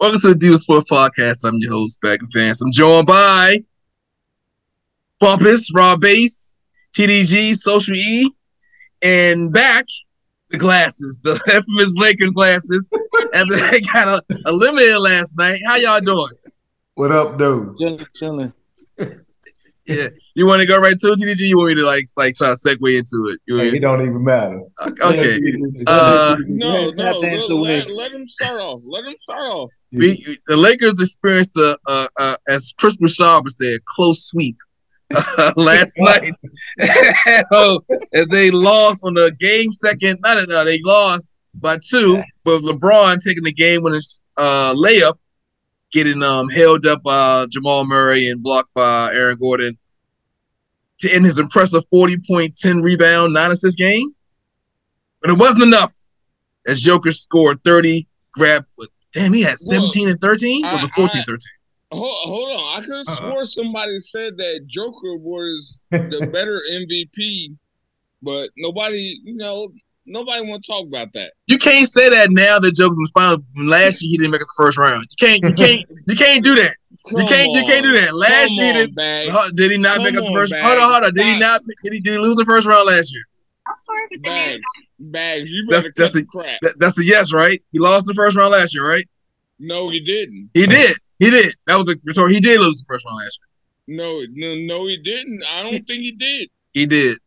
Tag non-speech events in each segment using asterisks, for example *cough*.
Welcome to the Deeper Sport Podcast. I'm your host, Bagger Vance. I'm joined by Bumpus, Rob Base, TDG, Social E, and back the glasses, the *laughs* infamous Lakers glasses, *laughs* after they got a eliminated last night. How y'all doing? What up, dude? Chilling, chilling. Yeah, you want to go right to it, TDG? You want me to like like try to segue into it? You Hey, it don't even matter. okay. *laughs* Uh, No, no, let, away. let, let him start off. Let him start off. we, the Lakers experienced a, a, a as Chris Bouchard said, close sweep uh, *laughs* last night. *laughs* oh, as they lost on the game second, not no, they lost by two, but LeBron taking the game winning uh, layup, getting um held up by Jamal Murray and blocked by Aaron Gordon to end his impressive 40 point 10 rebound, nine assist game. But it wasn't enough as Joker scored 30, grabbed damn, he had 17 and 13? Or was it I- 14 I- 13? Hold, hold on. I could have Uh-uh. swore somebody said that Joker was the *laughs* better MVP, but nobody, you know, nobody want to talk about that. You can't say that now that Joker's in the final. Last year he didn't make it the first round. You can't. You can't. You can't do that. You can't. You can't do that. Last Come year, on, did, Bag. did he not Come make it the first? Bag. Hold on, hold on. Did he not? Did he, did he lose the first round last year? I'm sorry, but the Bags, bags. You That's- better that's cut a- the crap. That, that's a yes, right? He lost the first round last year, right? no, he didn't. He did. He did. That was a retort. He did lose the first round last year. No, no, no, he didn't. I don't think he did. He did.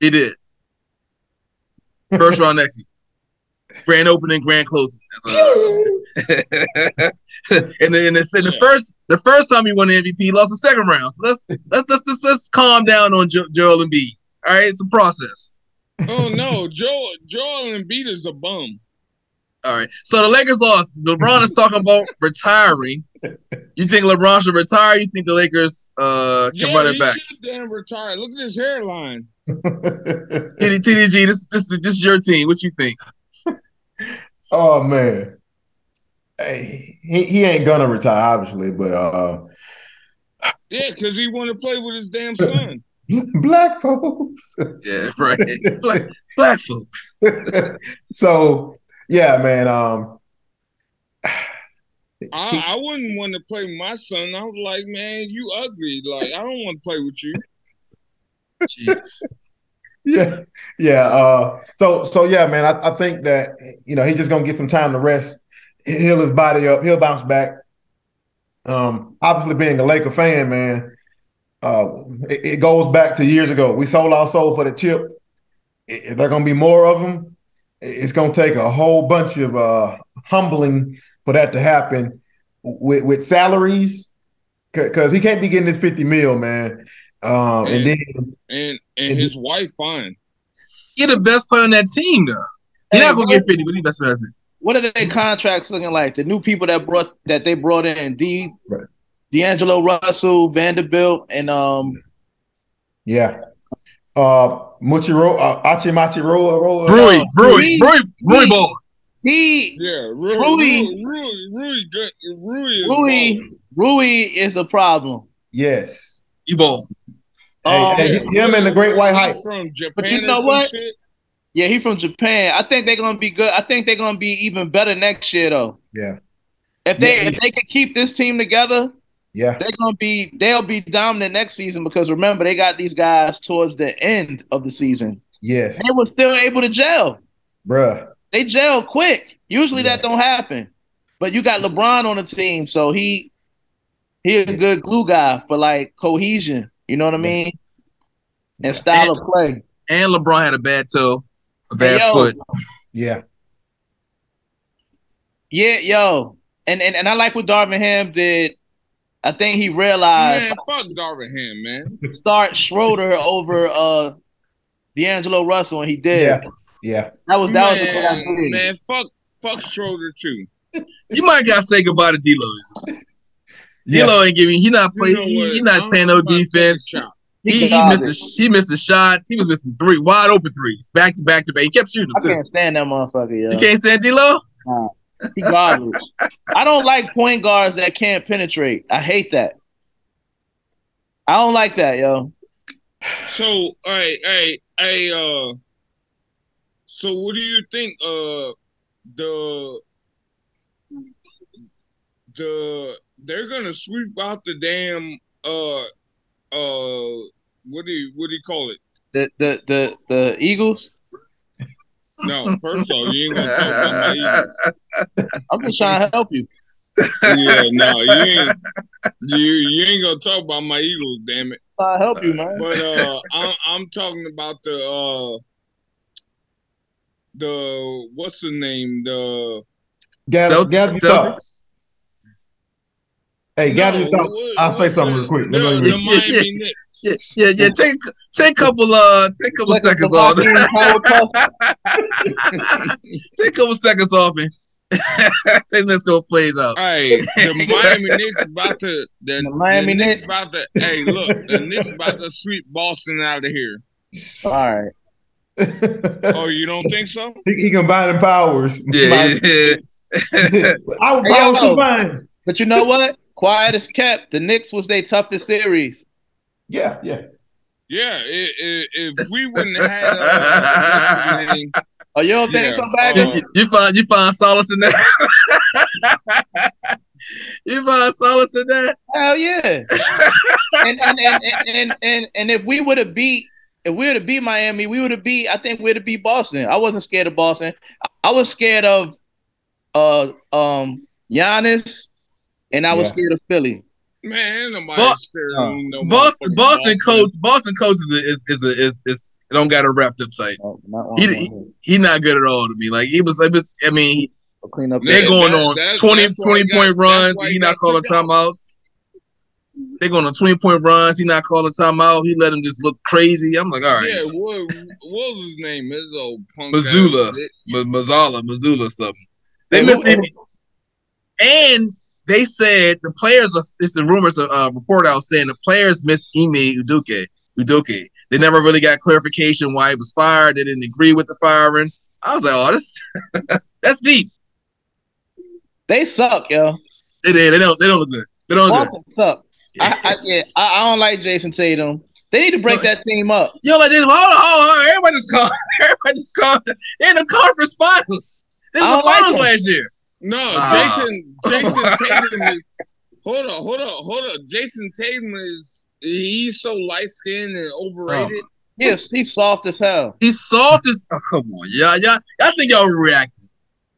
he did. First round next year. Grand opening, grand closing. That's uh, *laughs* and then and the, the first the first time he won the MVP, he lost the second round. So let's let's let's let's, let's calm down on jo- Joel Embiid. All right, it's a process. Oh no, Joel, Joel Embiid is a bum. All right. So the Lakers lost. LeBron is talking about retiring. You think LeBron should retire? You think the Lakers uh can Yeah, run it he back? should damn retire. Look at his hairline. *laughs* TD, TDG, this this is this is your team. What you think? *laughs* oh man, hey, he he ain't gonna retire, obviously, but uh, Yeah, because he want to play with his damn *laughs* son. black folks. Yeah, right. black, black folks. so yeah, man. Um, *laughs* I, I wouldn't want to play my son. I was like, man, you ugly. Like, I don't want to play with you. Jesus. *laughs* yeah, yeah. Uh, so so yeah, man. I, I think that you know he's just gonna get some time to rest, heal his body up. He'll bounce back. Um, obviously, being a Laker fan, man, uh, it, it goes back to years ago. We sold our soul for the chip. If there gonna be more of them, it's gonna take a whole bunch of uh, humbling for that to happen with with salaries, because he can't be getting this fifty mil, man. Um, and then And and And- his wife fine. You're the best player on that team, though. You're Hey, not gonna what- get 50, but he's best player on that team. What are their contracts looking like? The new people that brought that they brought in, D, Right. D'Angelo Russell, Vanderbilt, and um, Yeah. Uh Muchiro, uh Achimachiro, Rui, Rui, Rui- Rui, Rui Rui- ball. He Yeah, Rui, Rui- Rui, Rui, Rui, good- Rui, is Rui. Rui is a problem. Yes. You ball. Hey, Um, hey, him and the Great White Hype. From Japan But you know what? shit. Yeah, he from Japan. I think they're gonna be good. I think they're gonna be even better next year, though. Yeah. If they Yeah. if they can keep this team together, Yeah. they're gonna be they'll be dominant next season because remember they got these guys towards the end of the season. Yes. They were still able to gel. Bruh. They gel quick. Usually that don't happen. But you got LeBron on the team, so he he a good glue guy for like cohesion. You know what I Yeah. mean? And style of play. And LeBron had a bad toe, a bad Hey, foot. Yeah. Yeah, yo. And and, and I like what Darvin Ham did. I think he realized Man, fuck Darvin Ham, man. start Schroeder over uh D'Angelo Russell, and he did. Yeah. Yeah. That was that was the thing I Man, did. man, fuck, fuck Schroeder too. You might gotta say goodbye to D'Lo. Yeah. D'Lo ain't giving. He not You playing. know He, he not playing no if I take a defense. shot. He, he missed. A, he missed a shots. He was missing three wide open threes, back to back to back. He kept shooting I too. can't stand that motherfucker, yo. You can't stand D'Lo. He garbage. *laughs* I don't like point guards that can't penetrate. I hate that. I don't like that, yo. So, hey, hey, hey, uh, so what do you think, uh, the the they're gonna sweep out the damn uh uh what do you what do you call it? The the the the Eagles. No, first off, you ain't gonna talk about my Eagles. I'm just trying to help you. Yeah, no, you ain't you you ain't gonna talk about my Eagles, damn it. To help you, man. But uh I'm I'm talking about the uh the what's the name? The Gather, Celtics- gather your Celtics? thoughts. Hey, gather your No, thoughts. what- I'll say what's something the- real quick. The, the Miami Knicks. Yeah, yeah, yeah. Take take a couple uh take a couple Like seconds off. Joaquin *laughs* take a couple seconds off me. *laughs* Take let's go plays out. Hey, the Miami Knicks about to the, The Miami the Knicks Knicks. about to hey look the Knicks about to sweep Boston out of here. All right. Oh, you don't think so? *laughs* he, he combining powers. Yeah, yeah. *laughs* Our Hey, powers yo. combined. But you know what? Quiet as kept. The Knicks was their toughest series. Yeah, yeah. Yeah, i- i- if we wouldn't have had uh, *laughs* what's his name? Oh, you don't think Yeah, so, back? uh, you, you find you find solace in that. you find solace in that. Hell yeah. and, and, and, and, and, and, and if we would have beat, if we were to beat Miami, we would have beat, I think we would have beat Boston. I wasn't scared of Boston. I was scared of uh um Giannis and I was Yeah. scared of Philly. Man, ain't nobody Bo- staring no Boston motherfucking Boston coach Boston coach is a, is is a, is is don't got it wrapped up tight. Oh, not He- of he- He not good at all to me. Like he was, it was I mean, I'll clean up they're Yeah, going that- on that- 20, 20 he got- point runs. He he not calling kicked out. timeouts. They're going on 20 point runs. He not call calling timeout. He let him just look crazy. I'm like, all right. Yeah, what, what was his name? His old punk Missoula. ass bitch. Mazzala, Missoula, something. They Hey, missed who- it. And they said the players, are, it's a rumors, a uh, report out saying the players missed Ime Udoka. Udoka. They never really got clarification why he was fired. They didn't agree with the firing. I was like, oh, this, *laughs* that's, that's deep. They suck, yo. They, they, they don't they don't look good. They don't look good. Boston suck. I, I, yeah, I, I don't like Jayson Tatum. They need to break that team up. Yo, like this. Hold on, hold on. Everybody just called. *laughs* Everybody just called. They're in the conference finals. This is I the don't like finals last year. No, Ah. Jayson Jayson Tatum is hold on, hold on, hold on. Jayson Tatum is he's so light skinned and overrated. Yes, he's soft as hell. He's soft as. Oh, come on, y'all, y'all. I think y'all reacting.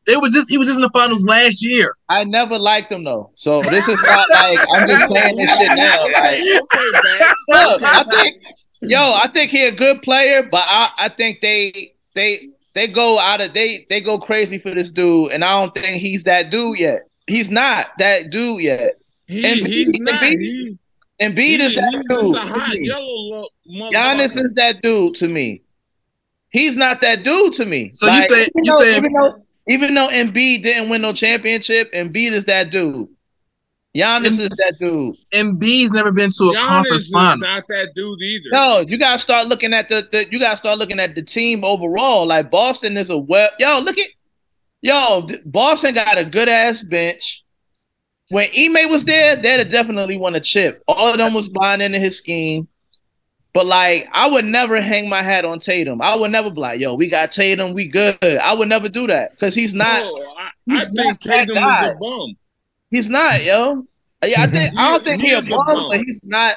They was just. He was just in the finals last year. I never liked him though. So this is not like I'm just saying this shit now. Like, *laughs* look, I think, yo, I think he a good player, but I, I think they, they, they go out of they, they go crazy for this dude, and I don't think he's that dude yet. He's not that dude yet. He, And he's he- not. he- He, And he, is that dude. a hot to me. yellow Giannis is that dude to me. He's not that dude to me. So you say- even you though, say- even though even Embiid didn't win no championship, Embiid is that dude. Giannis is that dude. Embiid's never been to a Giannis conference is final. not that dude either. No, you gotta start looking at the, the you gotta start looking at the team overall. Like Boston is a well, yo, look at yo, th- Boston got a good ass bench. When Ime was there, they'd have definitely won a chip. All of them was buying into his scheme. But like, I would never hang my hat on Tatum. I would never be like, yo, we got Tatum, we good. I would never do that because he's not. I, he's I think not that Tatum is a bum. He's not, yo. Yeah, I think I don't think he he a a bum, bum. but he's not.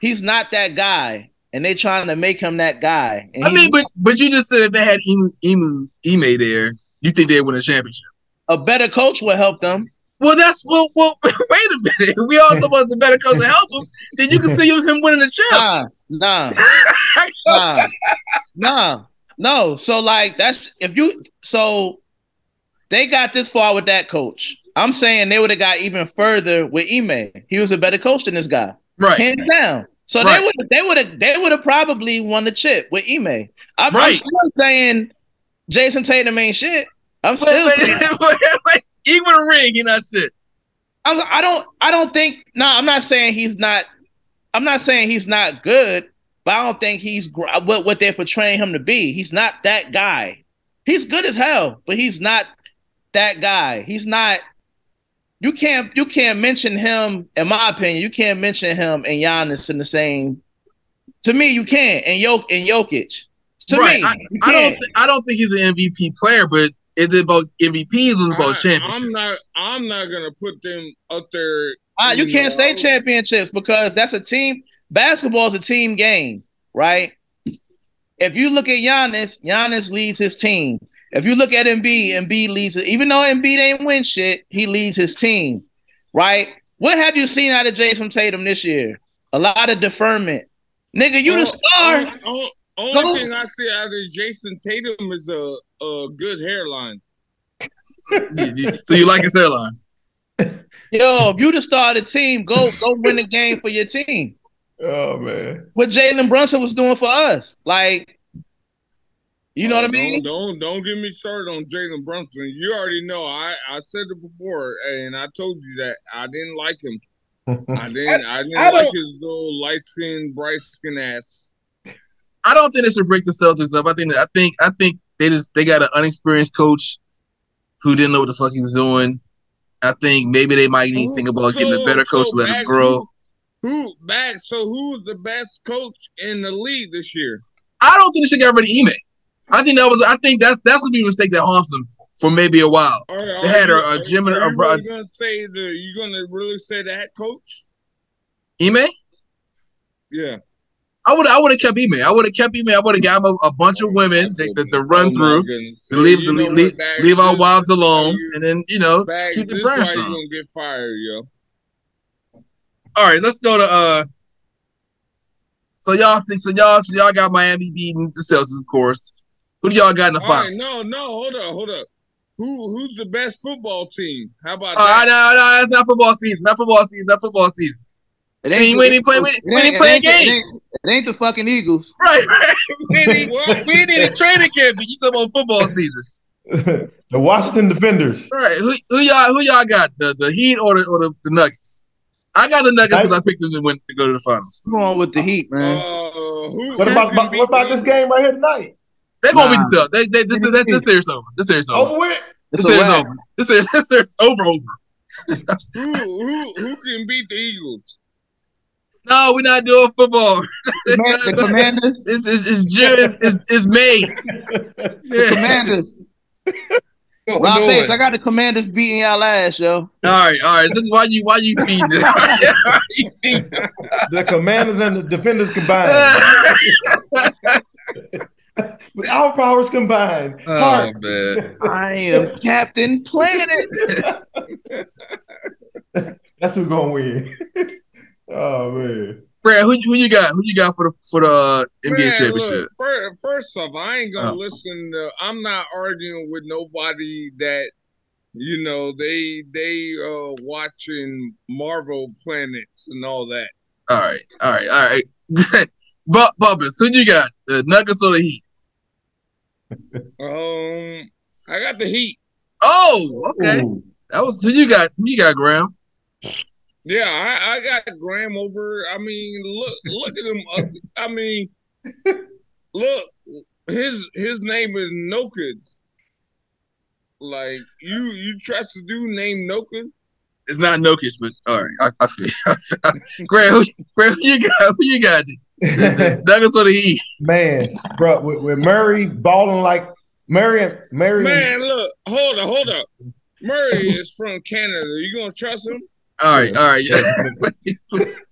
He's not that guy, and they trying to make him that guy. And I he's mean, but but you just said if they had Emu Emu Ime there, you think they'd win a championship. a better coach will help them. Well, that's well. Well, *laughs* wait a minute. We all supposed to better coach to help him. Then you can see him winning the chip. Nah, nah, *laughs* nah, nah, no. So like that's if you so they got this far with that coach. I'm saying they would have got even further with Ime. He was a better coach than this guy, Right. hands down. So Right. they would they would have they would have probably won the chip with Ime. I'm, I'm still saying Jayson Tatum ain't shit. I'm still saying *laughs* but, but even with a ring, he not shit. I'm, I don't. I don't think. No, I'm not saying he's not. I'm not saying he's not good, but I don't think he's gr- what what they're portraying him to be. He's not that guy. He's good as hell, but he's not that guy. He's not. You can't. You can't mention him. In my opinion, you can't mention him and Giannis in the same. To me, you can't. And Jok and Jokic. To right. me, I, I don't. Th- I don't think he's an MVP player, but is it about MVPs or is it about I, championships? I'm not. I'm not gonna put them up there. Ah, you You can't say championships because that's a team. Basketball is a team game, right? If you look at Giannis, Giannis leads his team. If you look at Embiid, Embiid leads it. Even though Embiid ain't win shit, he leads his team, right? What have you seen out of Jayson Tatum this year? A lot of deferment. Nigga, you the Oh, star. oh, oh, only Go. thing I see out of Jayson Tatum is a a good hairline. You- *laughs* you- so you like his hairline? Yo, if you the star of the team, go go win the game for your team. Oh man. What Jalen Brunson was doing for us. Like, you know Oh, what I mean? Don't don't, don't get me started on Jalen Brunson. You already know. I I said it before, and I told you that I didn't like him. *laughs* I didn't. I, didn't I like his little light skinned, bright skin ass. I don't think they should break the Celtics up. I think I think I think they just they got an unexperienced coach who didn't know what the fuck he was doing. I think maybe they might need to think about getting a better coach to let him grow. Who, who back? So who's the best coach in the league this year? I don't think they should get rid of Ime. I think that was I think that's that's gonna be a mistake that haunts them for maybe a while. Are, are They had you, a- a gym and a- you really gonna say the? You gonna really say that coach? Ime? Yeah. I would I would have kept Ime. I would have kept Ime. I would have got him a, a bunch of women that, that, that run Oh, through, to leave the leave, leave our wives alone, you- and then you know Bags, keep the brand you strong. gonna get fired, yo. All right, let's go to uh. So y'all think so y'all so y'all got Miami beating the Celtics, of course. Who do y'all got in the All right, finals? no, no, hold up, hold up. Who who's the best football team? How about All right, that? no, no, that's not football season. Not football season. Not football season. It ain't- we ain't play- we ain't- we ain't play a ain't the- game. It ain't, it ain't the fucking Eagles. Right, right. We ain't, we ain't in a training camp. You talking about football season? *laughs* the Washington Defenders. All right, who, who y'all who y'all got? The the Heat or the or the, the Nuggets? I got the Nuggets because I picked them to win to go to the finals. Come on with the Heat, Uh, man. who, What who about can beat what about the this game right here tonight? They're gonna Nah. beat the Celtics. They, they, this this, this series over. This series over. Over with. This It's series over. This series *laughs* this series over over. Who who who can beat the Eagles? No, we're not doing football. The *laughs* Commanders. It's it's it's June. It's, it's, it's May. The Yeah. Commanders. What we Rob I got the Commanders beating y'all ass, yo. All right, all right. So why you why you feeding this? Why you feeding this? The Commanders and the Defenders combined. With *laughs* our powers combined. oh Mark, man. I am Captain Planet. *laughs* that's who's gonna win. Oh man. Brad, who, who you got? Who you got for the for the uh, NBA Man, championship? Look, first, first off, I ain't gonna Oh. listen to. I'm not arguing with nobody that you know they they uh watching Marvel planets and all that. All right, all right, all right. *laughs* but Bubba's, who you got? The Nuggets or the Heat? *laughs* Um, I got the Heat. Oh, okay. Ooh. That was who you got. Who you got, Graham? Yeah, I, I got Graham over. I mean, look, look at him. ugly. I mean, look, his his name is Noka. Like you, you trust a dude named Noka? It's not Nokic, but all right. I, I feel. *laughs* Graham, Graham, you got? Who you got? *laughs* The Nuggets or the Heat? Man, bro, with, with Murray balling like Murray Murray. Man, look, hold up, hold up. Murray is from Canada. You gonna trust him? All right, all right. Yeah. *laughs*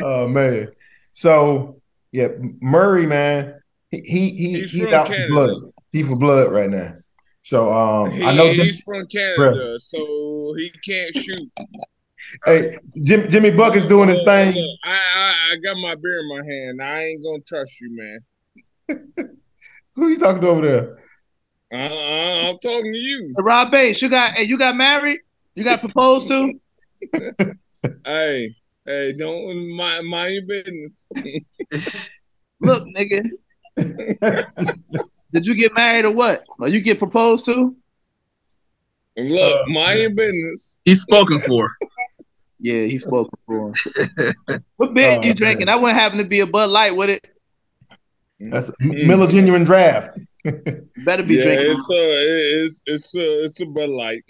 Oh man. So yeah, Murray, man, he he, he He's he's out for blood. He for blood right now. So um, He, I know. Jim, he's from Canada, so he can't shoot. hey, Jim, Jimmy Buckets doing his thing. look, I, I I got my beer in my hand. I ain't gonna trust you, man. *laughs* Who you talking to over there? Uh, uh, I'm talking to you. Rob Base, you got hey, you got married? You got proposed to? *laughs* Hey, hey, don't mind, mind your business. *laughs* Look, nigga. *laughs* Did you get married or what? Or you get proposed to? Look, Uh, mind your business. He's spoken for. Yeah, he spoke before. what beer Oh, you drinking? man. That wouldn't happen to be a Bud Light, would it? That's Miller Genuine Draft. Better be Yeah, drinking. it's a, it's it's a, it's a Bud Light.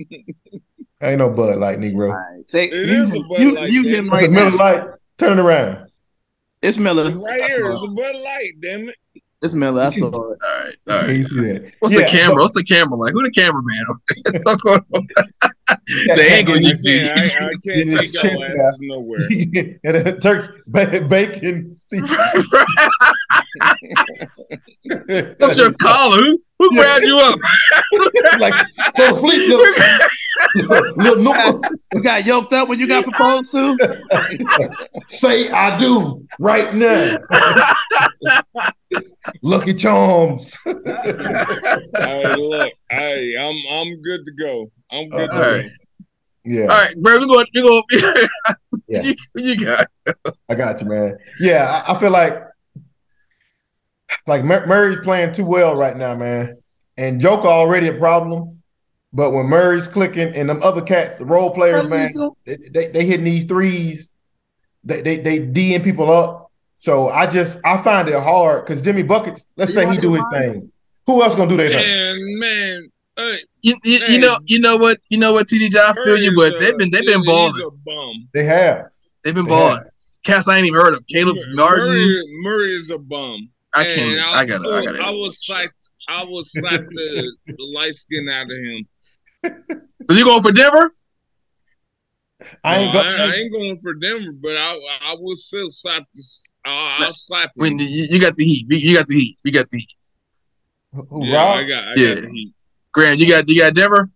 Ain't no Bud Light, Negro. All right, take It you, is a Bud you, Light, you damn him it. That's right a Miller now. Light. Turn it around. It's Miller. Right here, it's a Bud Light. Damn it. It's Miller. I saw it. All right, all right. See that? What's Yeah, the camera? What's the camera like? Who the cameraman? *laughs* What's going on? the angle I you can't, I, I can't It's *laughs* take check your asses nowhere. *laughs* and then turkey, ba- bacon, Steve. What's your collar? Who, who grabbed you up? *laughs* like, go to sleep, little, little nooker. You got yoked up when you got proposed to. *laughs* Say I do right now. *laughs* Lucky Charms. All right, look, hey, I'm I'm good to go. I'm good to All right. go. Yeah, All right, bro. We're going. We going. Yeah. you, you got. I got you, man. Yeah, I, I feel like like Murray's playing too well right now, man. And Joker already a problem, but when Murray's clicking and them other cats, the role players, man, they, they, they hitting these threes. They they they D'ing people up. So I just I find it hard because Jimmy Buckets. Let's say he do his thing. Who else gonna do their thing? Man, man, hey, You, you, you know. You know what? You know what? TDG, I feel you, but they've been they've been he's balling. a bum. They have. They've been They balling. Cats I ain't even heard of. Caleb Martin. Murray, Murray is a bum. I can't. And I got. I got. I was like, I was slap the, the light skin out of him. So you going for Denver? I ain't No, go, I, I ain't going for Denver, but I I will still slap this. I'll, I'll slap him. When you, you got the heat. You, you got the heat. You got the heat. yeah, Rob? I got, I Yeah. got the heat. Graham, you got you got Denver.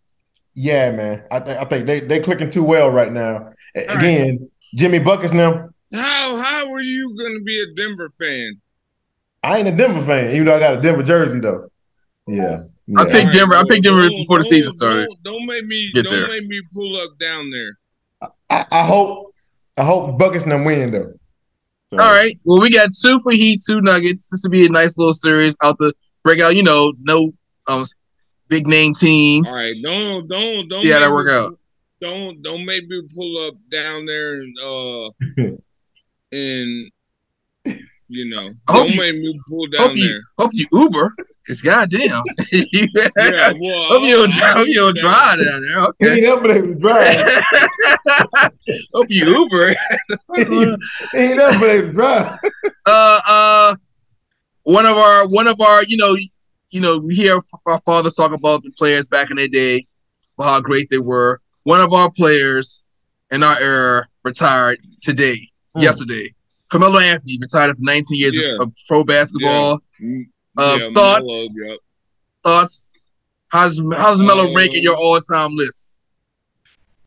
Yeah, man. I think I think they they clicking too well right now. A- Again, Jimmy Buckets now. How how are you going to be a Denver fan? I ain't a Denver fan, even though I got a Denver jersey though. Yeah. I yeah. picked Denver. I picked Denver before the season started. Don't, don't make me Get don't there. make me pull up down there. I, I hope I hope Buckets and them win though. So, All right. Well, we got two for Heat, two Nuggets. This would be a nice little series out the breakout. You know, no um big name team. All right, don't don't don't See how that make work me- out. Don't don't make me pull up down there and uh *laughs* and you know hope don't you- make me pull Hope down you there. hope you Uber. Cause goddamn. *laughs* Yeah, well, hope you don't I'll- dri- I'll hope you don't do drive that. down there. He Okay. ain't never been able to drive. hope you Uber. he ain't never been able to drive. uh uh one of our one of our you know you know we hear our fathers talk about the players back in their day how great they were one of our players in our era retired today Hmm. yesterday Carmelo Anthony retired after 19 years Yeah. of, of pro basketball Mm, uh, yeah, thoughts Melo, yep. thoughts how's how's Melo Uh, rank in your all-time list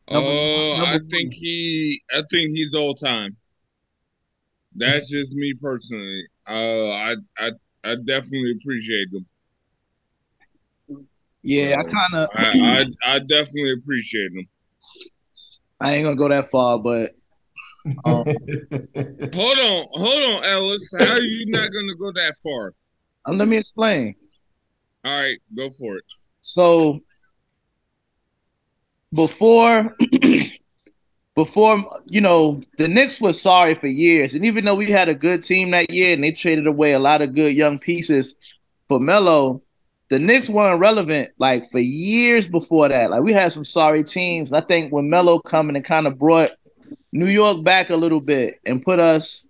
Number- Uh, I number think he, I think he's all time. That's just me personally. Uh, I, I, I definitely appreciate him. Yeah, I kind of. I, I, I definitely appreciate him. I ain't gonna go that far, but um, *laughs* Hold on, hold on, Ellis. How are you not gonna go that far? um, let me explain. All right, go for it. So before *clears throat* before you know, the Knicks was sorry for years. And even though we had a good team that year and they traded away a lot of good young pieces for Melo, the Knicks weren't relevant like for years before that. Like we had some sorry teams. I think when Melo coming and kind of brought New York back a little bit and put us,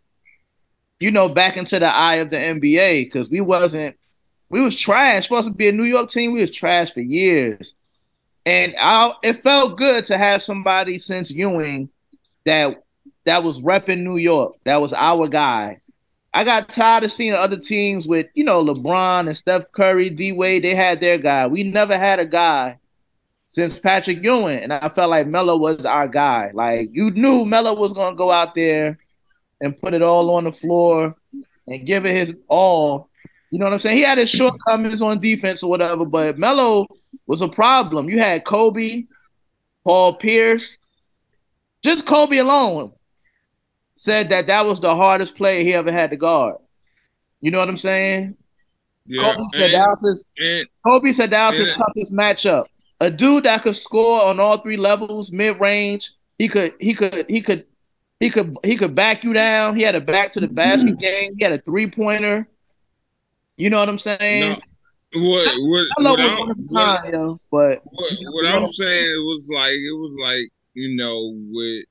you know, back into the eye of the NBA because we wasn't we was trash. Supposed to be a New York team. We was trash for years. And I, it felt good to have somebody since Ewing that that was repping New York. That was our guy. I got tired of seeing other teams with, you know, LeBron and Steph Curry, D Wade. They had their guy. We never had a guy since Patrick Ewing, and I felt like Melo was our guy. Like you knew Melo was gonna go out there and put it all on the floor and give it his all. You know what I'm saying? He had his shortcomings *clears throat* on defense or whatever, but Melo was a problem. You had Kobe, Paul Pierce, just Kobe alone said that that was the hardest player he ever had to guard. You know what I'm saying? Yeah, Kobe said and, that was his and Kobe said that was his toughest matchup. A dude that could score on all three levels, mid range. He could, he could, he could, he could, he could back you down. He had a back to the basket mm-hmm. game. He had a three pointer. You know what I'm saying? no, what what I love what, I'm- one of a what, kind, yo. But what, what I'm saying it was like it was like you know with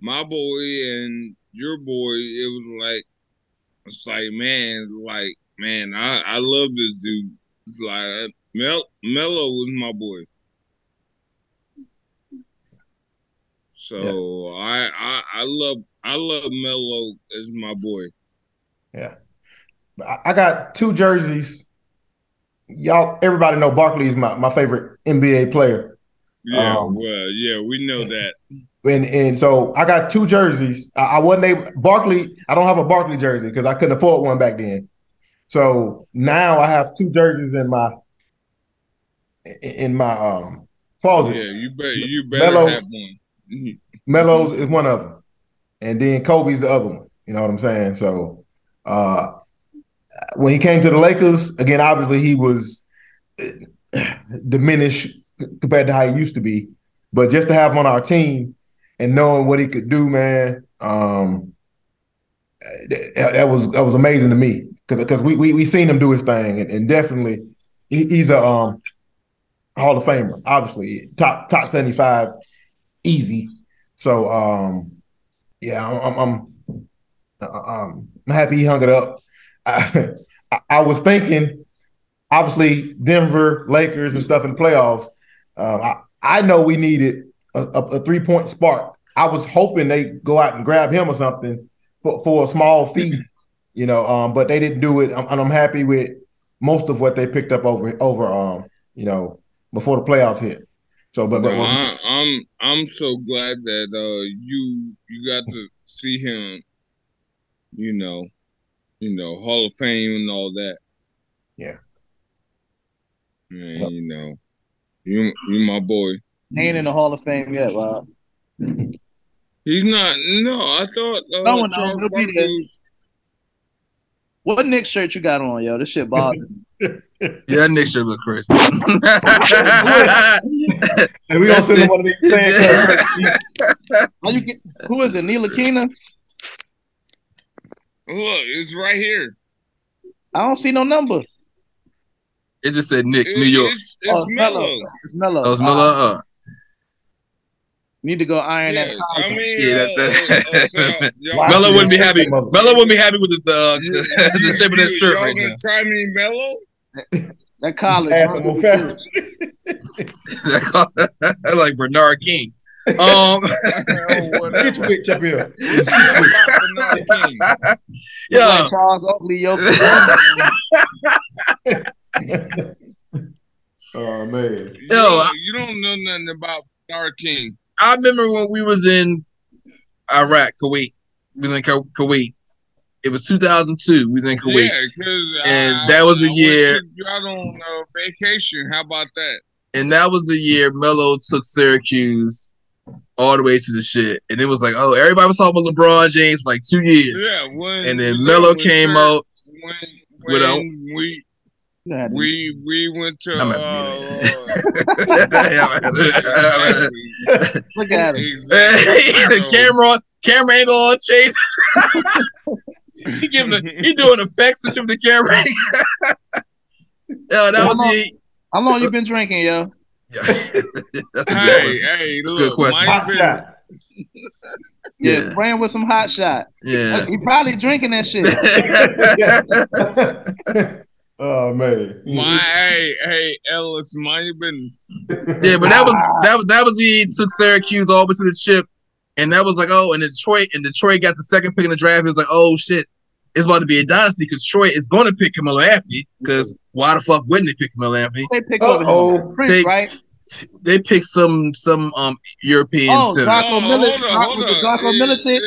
my boy and your boy, it was like it's like man, like man, I I love this dude. It's like Mel Melo was my boy. So I I I love I love Melo as my boy. Yeah. I, I got two jerseys. Y'all, everybody know Barkley is my, my favorite NBA player. Yeah, Um, well, yeah, we know that. And and so I got two jerseys. I, I wasn't able Barkley, I don't have a Barkley jersey because I couldn't afford one back then. So now I have two jerseys in my in- my um closet. Yeah, you better you better Melo- have one. *laughs* Melo's is one of them, and then Kobe's the other one. You know what I'm saying? So, uh, when he came to the Lakers, again, obviously he was uh, *clears throat* diminished compared to how he used to be. But just to have him on our team and knowing what he could do, man, um, that, that was that was amazing to me because because we, we we seen him do his thing, and, and definitely he, he's a um, Hall of Famer, obviously top top 75, easy. So um, yeah, I'm I'm I'm, um, I'm happy he hung it up. *laughs* I, I, was thinking, obviously Denver Lakers and stuff in the playoffs. Um, I I know we needed a, a, a three point spark. I was hoping they go out and grab him or something for, for a small fee, you know. Um, but they didn't do it, I'm, and I'm happy with most of what they picked up over over um, you know, before the playoffs hit. So, but, but No, I, I'm I'm so glad that uh you you got to see him, you know, you know, Hall of Fame and all that. Yeah. Man, Yep. you know, you you my boy. He ain't in the Hall of Fame yet, Rob. He's not. No, I thought uh, No one. Charles He'll Barkley there. was- What Nick shirt you got on, yo? This shit bothers me. *laughs* Yeah, that Nick shirt look crazy. *laughs* and we gonna That's send him one of these things. How you get, who is it? Neil Akina? Look, it's right here. I don't see no number. it just said Nick, It- New York. It's, it's Oh, Melo. Melo. It's Melo. That was Ah, Miller. Uh, need to go iron Yeah, that. I collar. mean, Yeah, uh, that- uh, so, y'all- Wow. Melo wouldn't be happy. Melo wouldn't be happy with the uh, the, the shape of that you- shirt y'all right gonna now. try me, Melo? that collar. Ask drunk him as a fair. bitch. like Bernard King. Um, *laughs* Oh, Get your bitch up here. Yeah, Like Charles Oakley. *laughs* Oh man. You, Yo, don't, I- you don't know nothing about Bernard King. I remember when we was in Iraq, Kuwait. We was in Ku- Kuwait. It was 2002. We was in Kuwait. Yeah, And that was the year- You out on uh, vacation. How about that? And that was the year Melo took Syracuse all the way to the shit. And it was like, oh, everybody was talking about LeBron James for like two years. Yeah, when And then Melo came out. when with a- we You had to- we we went to uh, Look at him. exactly. the *laughs* camera, camera angle on. Chase. *laughs* he giving the, he doing effects and shit with the camera. *laughs* Yo, that was the. How long you been drinking, yo? Yeah. That's a good Hey, one. hey, look, question. Hot shots. Yeah, Yeah. spraying with some hot shot. Yeah. He probably drinking that shit. Oh man. My hey, hey, Ellis, mind your business. *laughs* Yeah, but that was that was that was the he took Syracuse all the to the ship, and that was like, oh, and Detroit and Detroit got the second pick in the draft. It was like, oh shit, it's about to be a dynasty because Detroit is going to pick Carmelo Anthony. Because why the fuck wouldn't they pick Carmelo Anthony? They picked over Uh-oh. him. Prince, They- right? They picked some some um European Oh, center. Darko Oh, Milicic. hold on, hold on. Darko Milicic?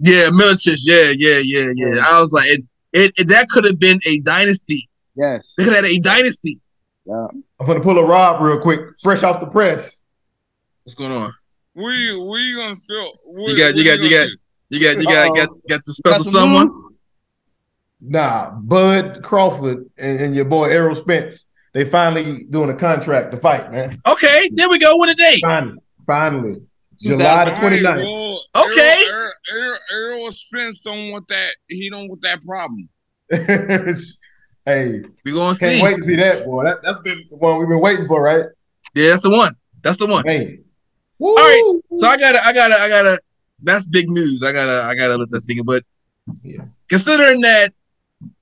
Yeah, Milicic. Yeah, yeah, yeah, yeah. I was like, it, it, it that could have been a dynasty. Yes. They could have had a dynasty. Yeah. I'm gonna pull a Rob real quick, fresh off the press. What's going on? We we gonna feel. What, You got- you got- you got- You got you got Uh-oh. got got the special Got some someone. room? Nah, Bud Crawford and, and your boy Errol Spence. They finally doing a contract to fight, man. Okay, there we go. What a date. Finally, finally, July the 29th. well, Okay. Errol, Errol, Errol Spence don't want that. He don't want that problem. *laughs* hey, We gonna can't see. wait to see that boy. That, that's been the one we've been waiting for, right? Yeah, that's the one. That's the one. Man. All right, So I gotta, I gotta, I gotta. That's big news. I gotta, I gotta let that sink in. But Yeah. considering that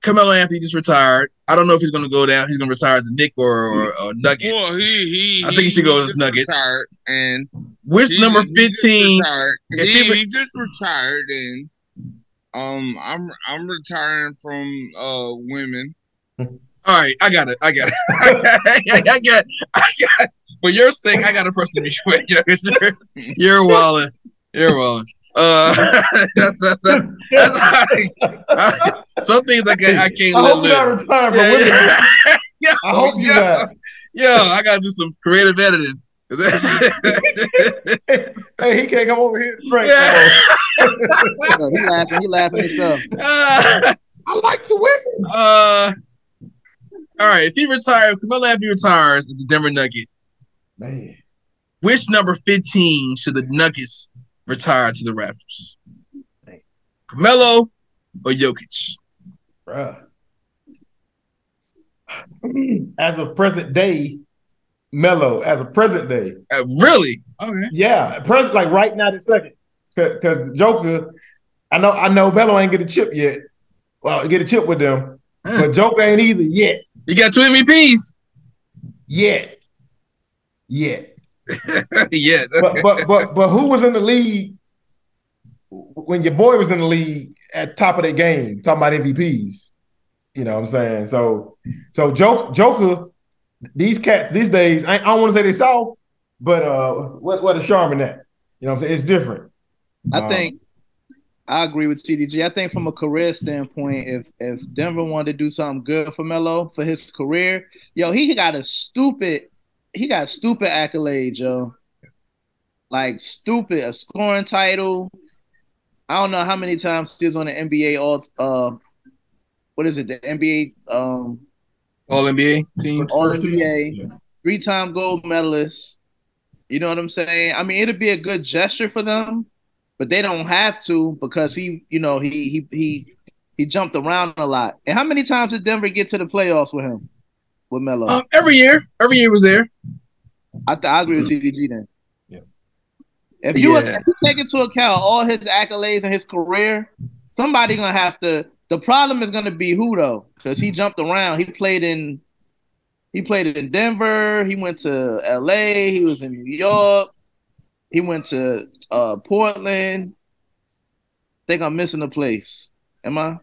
Carmelo Anthony just retired. I don't know if he's going to go down. He's going to retire as a Nick or, or a Nugget. Well, he he. I think he should go as just Nugget. Retired and Which number fifteen? retired. If He, he he just retired and um, I'm I'm retiring from uh women. All right, *laughs* I got it. I got it. I got. It. I got. For your sake, I got a person to be with. *laughs* You're, you're wilding. You're wilding. Uh, *laughs* that's that's that's. that's I, some things I can't. I can't I let hope you're not live. retired, Yeah, but yeah. I hope you yo, not. Yo, I gotta do some creative editing. Hey, he can't come over here to drink. Yeah. Yo, he laughing. He laughing himself. uh, I like some women. uh, all right. If he retires, Carmelo Anthony retires at the Denver Nugget. Man, Which number 15 should the Nuggets retire to the Raptors? Carmelo or Jokic? bruh. As of present day, Melo. As of present day, Uh, really? Okay. yeah, present like right now, the second, because Joker. I know, I know, Melo ain't get a chip yet. Well, get a chip with them, but Joker ain't either yet, You got two MVPs. yet, yet. yeah. but but but but who was in the league when your boy was in the league at top of the game? Talking about MVPs, you know what I'm saying? So so Joker, Joker these cats these days, I, I don't want to say they soft, but uh, what what a charm in that? You know what I'm saying? It's different. I Um, think I agree with TDG. I think from a career standpoint, if if Denver wanted to do something good for Melo for his career, yo, he got a stupid, he got stupid accolades, yo. Like stupid, a scoring title. I don't know how many times he was on the NBA all uh what is it, the NBA um All NBA team. all First team? NBA, Yeah. three time gold medalist. You know what I'm saying? I mean, it'd be a good gesture for them, but they don't have to because he, you know, he he he he jumped around a lot. And how many times did Denver get to the playoffs with him? With Melo? Um, every year, every year was there. I, th- I agree with TDG then. Yeah. If you, Yeah. if you take into account all his accolades and his career, somebody gonna have to. The problem is gonna be who though, because he jumped around. He played in, he played in Denver. He went to L.A. He was in New York. He went to uh, Portland. think I'm missing a place. Am I?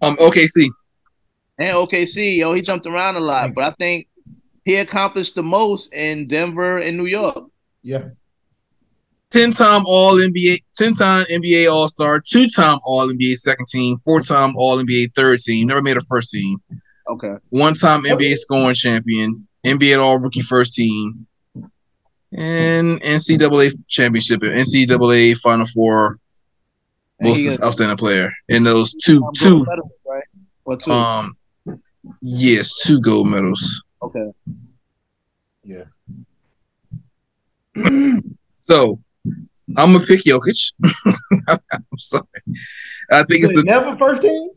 Um, OKC. And OKC, yo, he jumped around a lot, but I think he accomplished the most in Denver and New York. Yeah. Ten time All NBA, ten time NBA All Star, two time All NBA second team, four time All NBA third team. Never made a first team. Okay. One time NBA scoring champion, NBA All Rookie first team, and NCAA championship, and NCAA Final Four And most he- outstanding player in those two two medals, right? Or two. um yes two gold medals. okay. Yeah. *clears throat* So I'm gonna pick Jokic. *laughs* I'm sorry. I think it's it the never first team.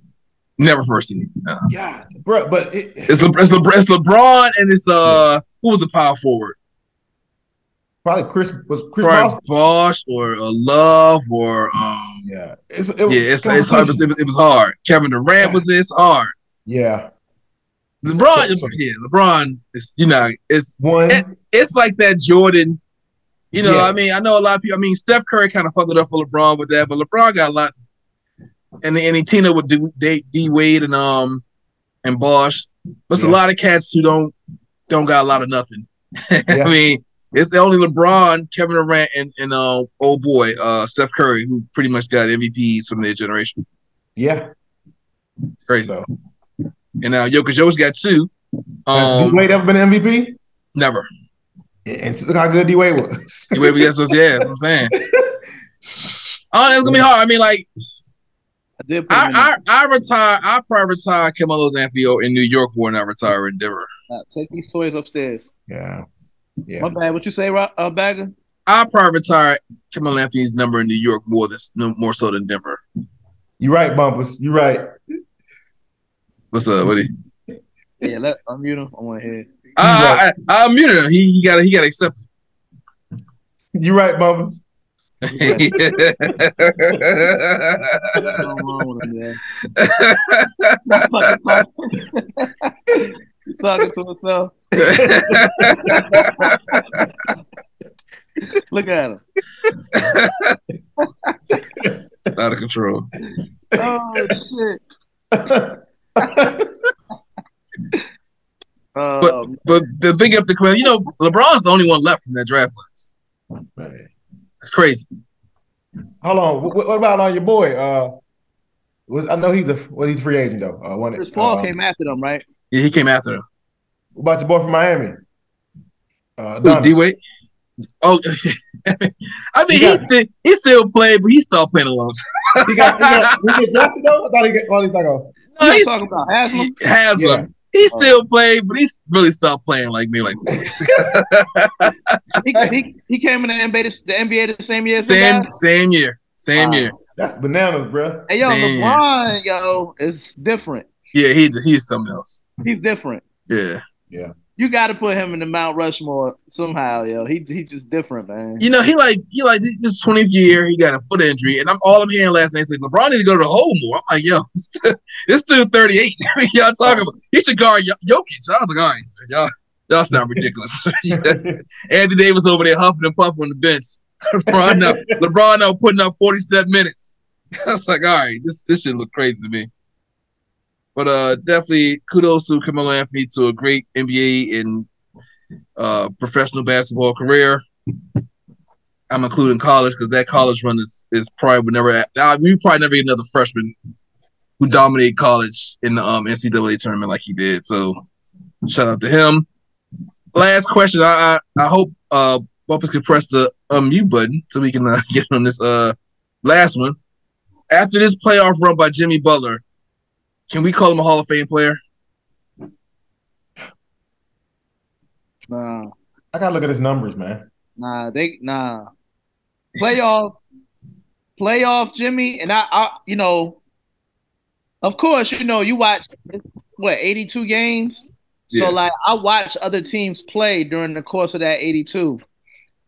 never first team. No. Yeah, bro. But it, It's, Le- it's, Le- it's LeBron and it's uh who was the power forward? Probably Chris was Chris Probably Bosh. Bosh or uh, Love or um Yeah, it's it yeah was it's it's hard. It was, it was, hard. Kevin Durant was it's hard. yeah. LeBron yeah LeBron is you know it's One. It- it's like that Jordan. You know, Yeah. I mean, I know a lot of people. I mean, Steph Curry kind of fucked it up for LeBron with that, but LeBron got a lot. And and up with D, D, Wade and um and Bosh. But it's a lot of cats who don't don't got a lot of nothing. *laughs* Yeah. I mean, it's the only LeBron, Kevin Durant, and and uh old boy uh Steph Curry who pretty much got MVPs from their generation. Yeah. It's crazy. So, And now Jokic Jokic got two. has D Um, Wade ever been MVP? never. And look how good D Wade was. The way we guess was yeah, that's what I'm saying. *laughs* Oh, it's gonna be hard. I mean, like I did put him in I, I, I retire. I probably retire Carmelo's Anthony in New York more than I retire in Denver. there. Uh, take these toys upstairs. yeah. Yeah. My bad. What you say, Ro- uh, Bagger? I probably retire Carmelo Anthony's number in New York more than more so than Denver. You're right, Bumpers. You're right. What's up? What? Yeah, let unmute him. I want to hear. I, I, I, I muted him. He, he got he got to accept. You right, Bumpers. *laughs* *laughs* What's wrong with him, man? He's talking to himself. *laughs* Look at him. Out of control. Oh shit. *laughs* Um, But the big up the command, you know, LeBron's the only one left from that draft class. Man. It's crazy. Hold on. What, what about on your boy? Uh, was, I know he's a well, he's a free agent though. Uh, one, Chris Paul uh, came after them, right? Yeah, he came after him. What about your boy from Miami? Uh, D Wade? Oh, *laughs* I mean, He he, got- still he still played, but he stopped playing a long time. *laughs* He got, he got, he get drafted though. I thought he got. Well, he's like, oh, No, he's talking about Haslem? *laughs* Haslem. Yeah. He still played, but he's really stopped playing like me. like. He, he, he came in the NBA the, the NBA the same year as same guy? same year, same Wow. year. that's bananas, bro. Hey yo, Damn. LeBron, yo, is different. Yeah, he's he's something else. He's different. Yeah, Yeah. You got to put him in the Mount Rushmore somehow, yo. He he just different, man. you know he like he like this twentieth year. He got a foot injury, and I'm all I'm hearing last night is like LeBron need to go to the hole more. I'm like, yo, *laughs* this dude 38. *laughs* y'all talking about he should guard Yo- Jokic. I was like, all right, y'all y'all sound ridiculous. *laughs* Anthony Davis over there huffing and puffing on the bench. LeBron now, LeBron now putting up 47 minutes. I was like, all right, this this should look crazy to me. But uh definitely kudos to Carmelo Anthony to a great NBA and uh professional basketball career. I'm including college because that college run is is probably never uh, we probably never get another freshman who dominated college in the um NCAA tournament like he did. So shout out to him. Last question. I I, I hope uh Bumpers could press the unmute button so we can uh, *laughs* get on this uh last one. After this playoff run by Jimmy Butler, can we call him a Hall of Fame player? Nah, I gotta look at his numbers, man. nah, they nah. Playoff, playoff, Jimmy, and I, I, you know, of course, you know, you watch what 82 games. So like, I watch other teams play during the course of that 82,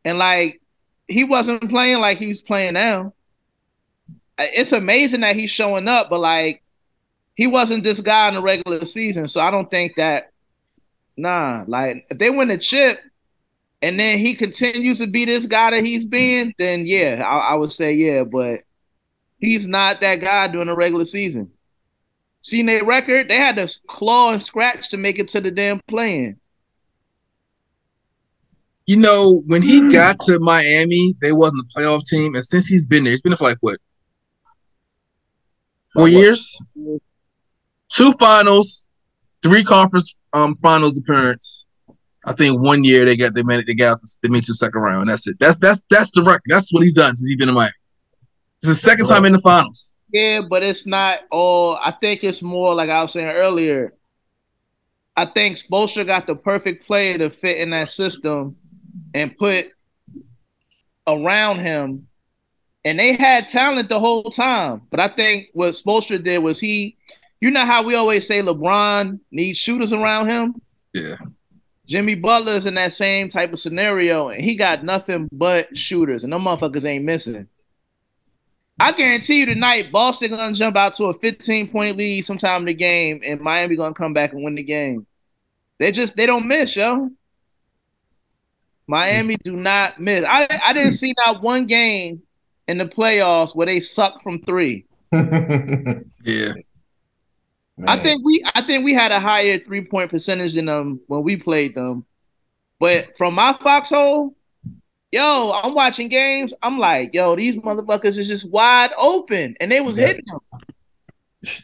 and like, he wasn't playing like he was playing now. It's amazing that he's showing up, but like, he wasn't this guy in the regular season. So I don't think that. Nah, like if they win a chip, and then he continues to be this guy that he's been, then yeah, I, I would say yeah, but he's not that guy during the regular season. Seen their record, they had to claw and scratch to make it to the damn playing. You know, when he *clears throat* got to Miami, they wasn't a playoff team, and since he's been there, he's been there for like what four Like what? years, two finals, three conference um finals appearance. I think one year they got they made they got out the, they made it to the second round. That's it. That's that's that's the record. That's what he's done since he's been in Miami. It's the second time in the finals. Yeah, but it's not all. I think it's more like I was saying earlier. I think Spoelstra got the perfect player to fit in that system and put around him. And they had talent the whole time. But I think what Spoelstra did was he, you know how we always say LeBron needs shooters around him? Yeah. Jimmy Butler's in that same type of scenario, and he got nothing but shooters, and them motherfuckers ain't missing. I guarantee you tonight, Boston gonna jump out to a 15 point lead sometime in the game, and Miami gonna come back and win the game. They just they don't miss, yo. Miami do not miss. I I didn't see not one game in the playoffs where they suck from three. *laughs* Yeah. I think we I think we had a higher three point percentage than them when we played them. But from my foxhole, yo, I'm watching games. I'm like, yo, these motherfuckers is just wide open, and they was Yeah. hitting them.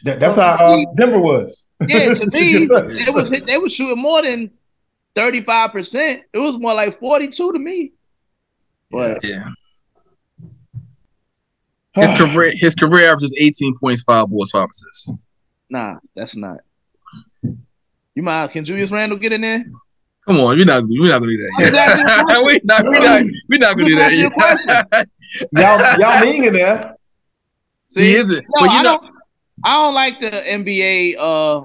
That- that's how uh, Denver was. Yeah, to me, *laughs* it was hit, they was shooting more than 35 percent. It was more like 42 to me. But Yeah. His career his career average is 18 points, five boards, five assists. Nah, that's not. You mind? Can Julius Randle get in there? Come on, we're not we're not gonna do I'm just asking a that. *laughs* we're not we're not we're not gonna do that. *laughs* y'all y'all being in there. he isn't. No, but you I know, don't. I don't like the NBA. Uh, uh Yeah,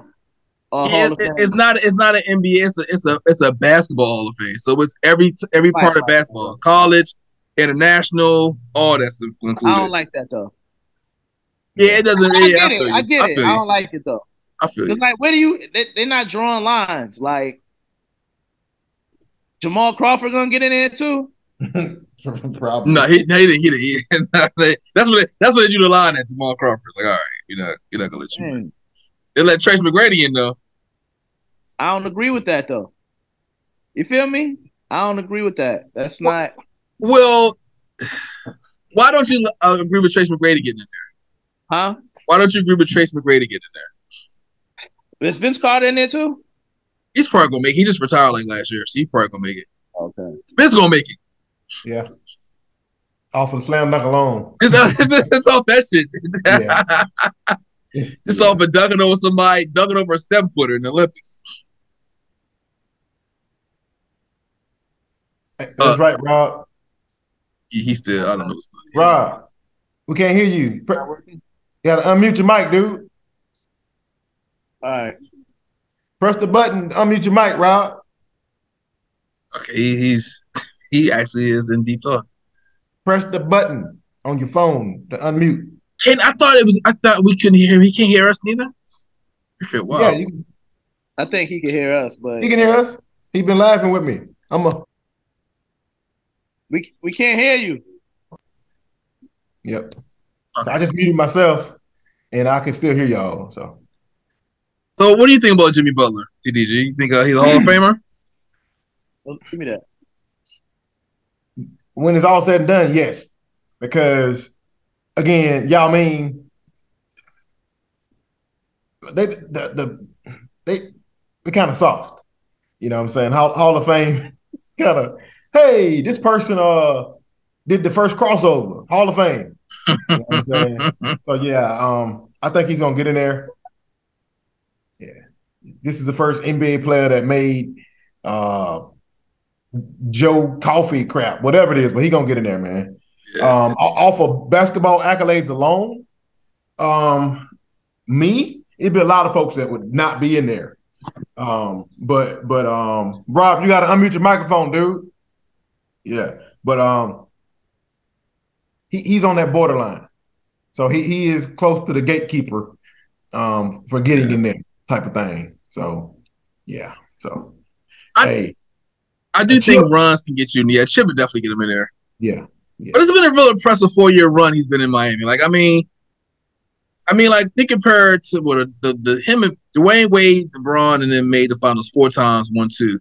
Hall of it- Fame. it's not it's not an NBA. It's a it's a it's a basketball Hall of Fame. So it's every every Right, part of right, basketball, college, international, all that's included. I don't like that though. Yeah, it doesn't I really. get feel it. you. I get it. feel I don't like it though. I feel you. It's like, where do you? They, they're not drawing lines. Like Jamal Crawford gonna get in there too. *laughs* Probably. No, he, no, he didn't. He didn't. *laughs* That's what. They, that's what they drew the line at Jamal Crawford. Like, all right, you're not. You're not gonna let you. in. Man, They let Trace McGrady in though. I don't agree with that though. You feel me? I don't agree with that. That's Well- not. Well, *sighs* why don't you uh, agree with Trace McGrady getting in there? Huh? Why don't you agree with Trace McGrady getting in there? Is Vince Carter in there too? He's probably gonna make. He just retired like last year, so he's probably gonna make it. Okay. Vince gonna make it. Yeah. Off of the slam dunk alone. *laughs* It's, it's, it's off that shit. Yeah. *laughs* It's off of dunking over somebody, dunking over a seven footer in the Olympics. That's Uh, right, Rob. He, he still. I don't know. What's going on. Rob, we can't hear you. Pre- Not working? You gotta unmute your mic, dude. All right. Press the button, unmute your mic, Rob. Okay, he's *laughs* he actually is in deep thought. Press the button on your phone to unmute. And I thought it was. I thought we couldn't hear him. He can't hear us neither. Okay, wow. Yeah, you, I think he can hear us, but he can hear us. He's been laughing with me. I'm a we we can't hear you. yep. So I just muted myself, and I can still hear y'all. So So, what do you think about Jimmy Butler, TDG? You think uh, he's a Hall of *clears throat* Famer? Well, Give me that. when it's all said and done, yes, because again, y'all mean they the, the they they kind of soft. You know what I'm saying? Hall, Hall of Fame *laughs* kind of hey, this person uh did the first crossover, Hall of Fame. You know what I'm saying? so yeah, um, I think he's gonna get in there. Yeah, this is the first NBA player that made uh Joe Coffee crap, whatever it is, but he gonna get in there, man. Yeah. Um, off of basketball accolades alone, um, me, it'd be a lot of folks that would not be in there. Um, but but um, Rob, you got to unmute your microphone, dude. Yeah, but um, he, he's on that borderline, so he he is close to the gatekeeper, um, for getting Yeah. in there type of thing. So yeah, so I- hey, I do Chip- think runs can get you in. Yeah, Chip would definitely get him in there. yeah, But it's been a real impressive four year run he's been in Miami. Like, I mean, I mean, like, think compared to what the, the him and Dwyane Wade, LeBron, and then made the finals four times, one, two.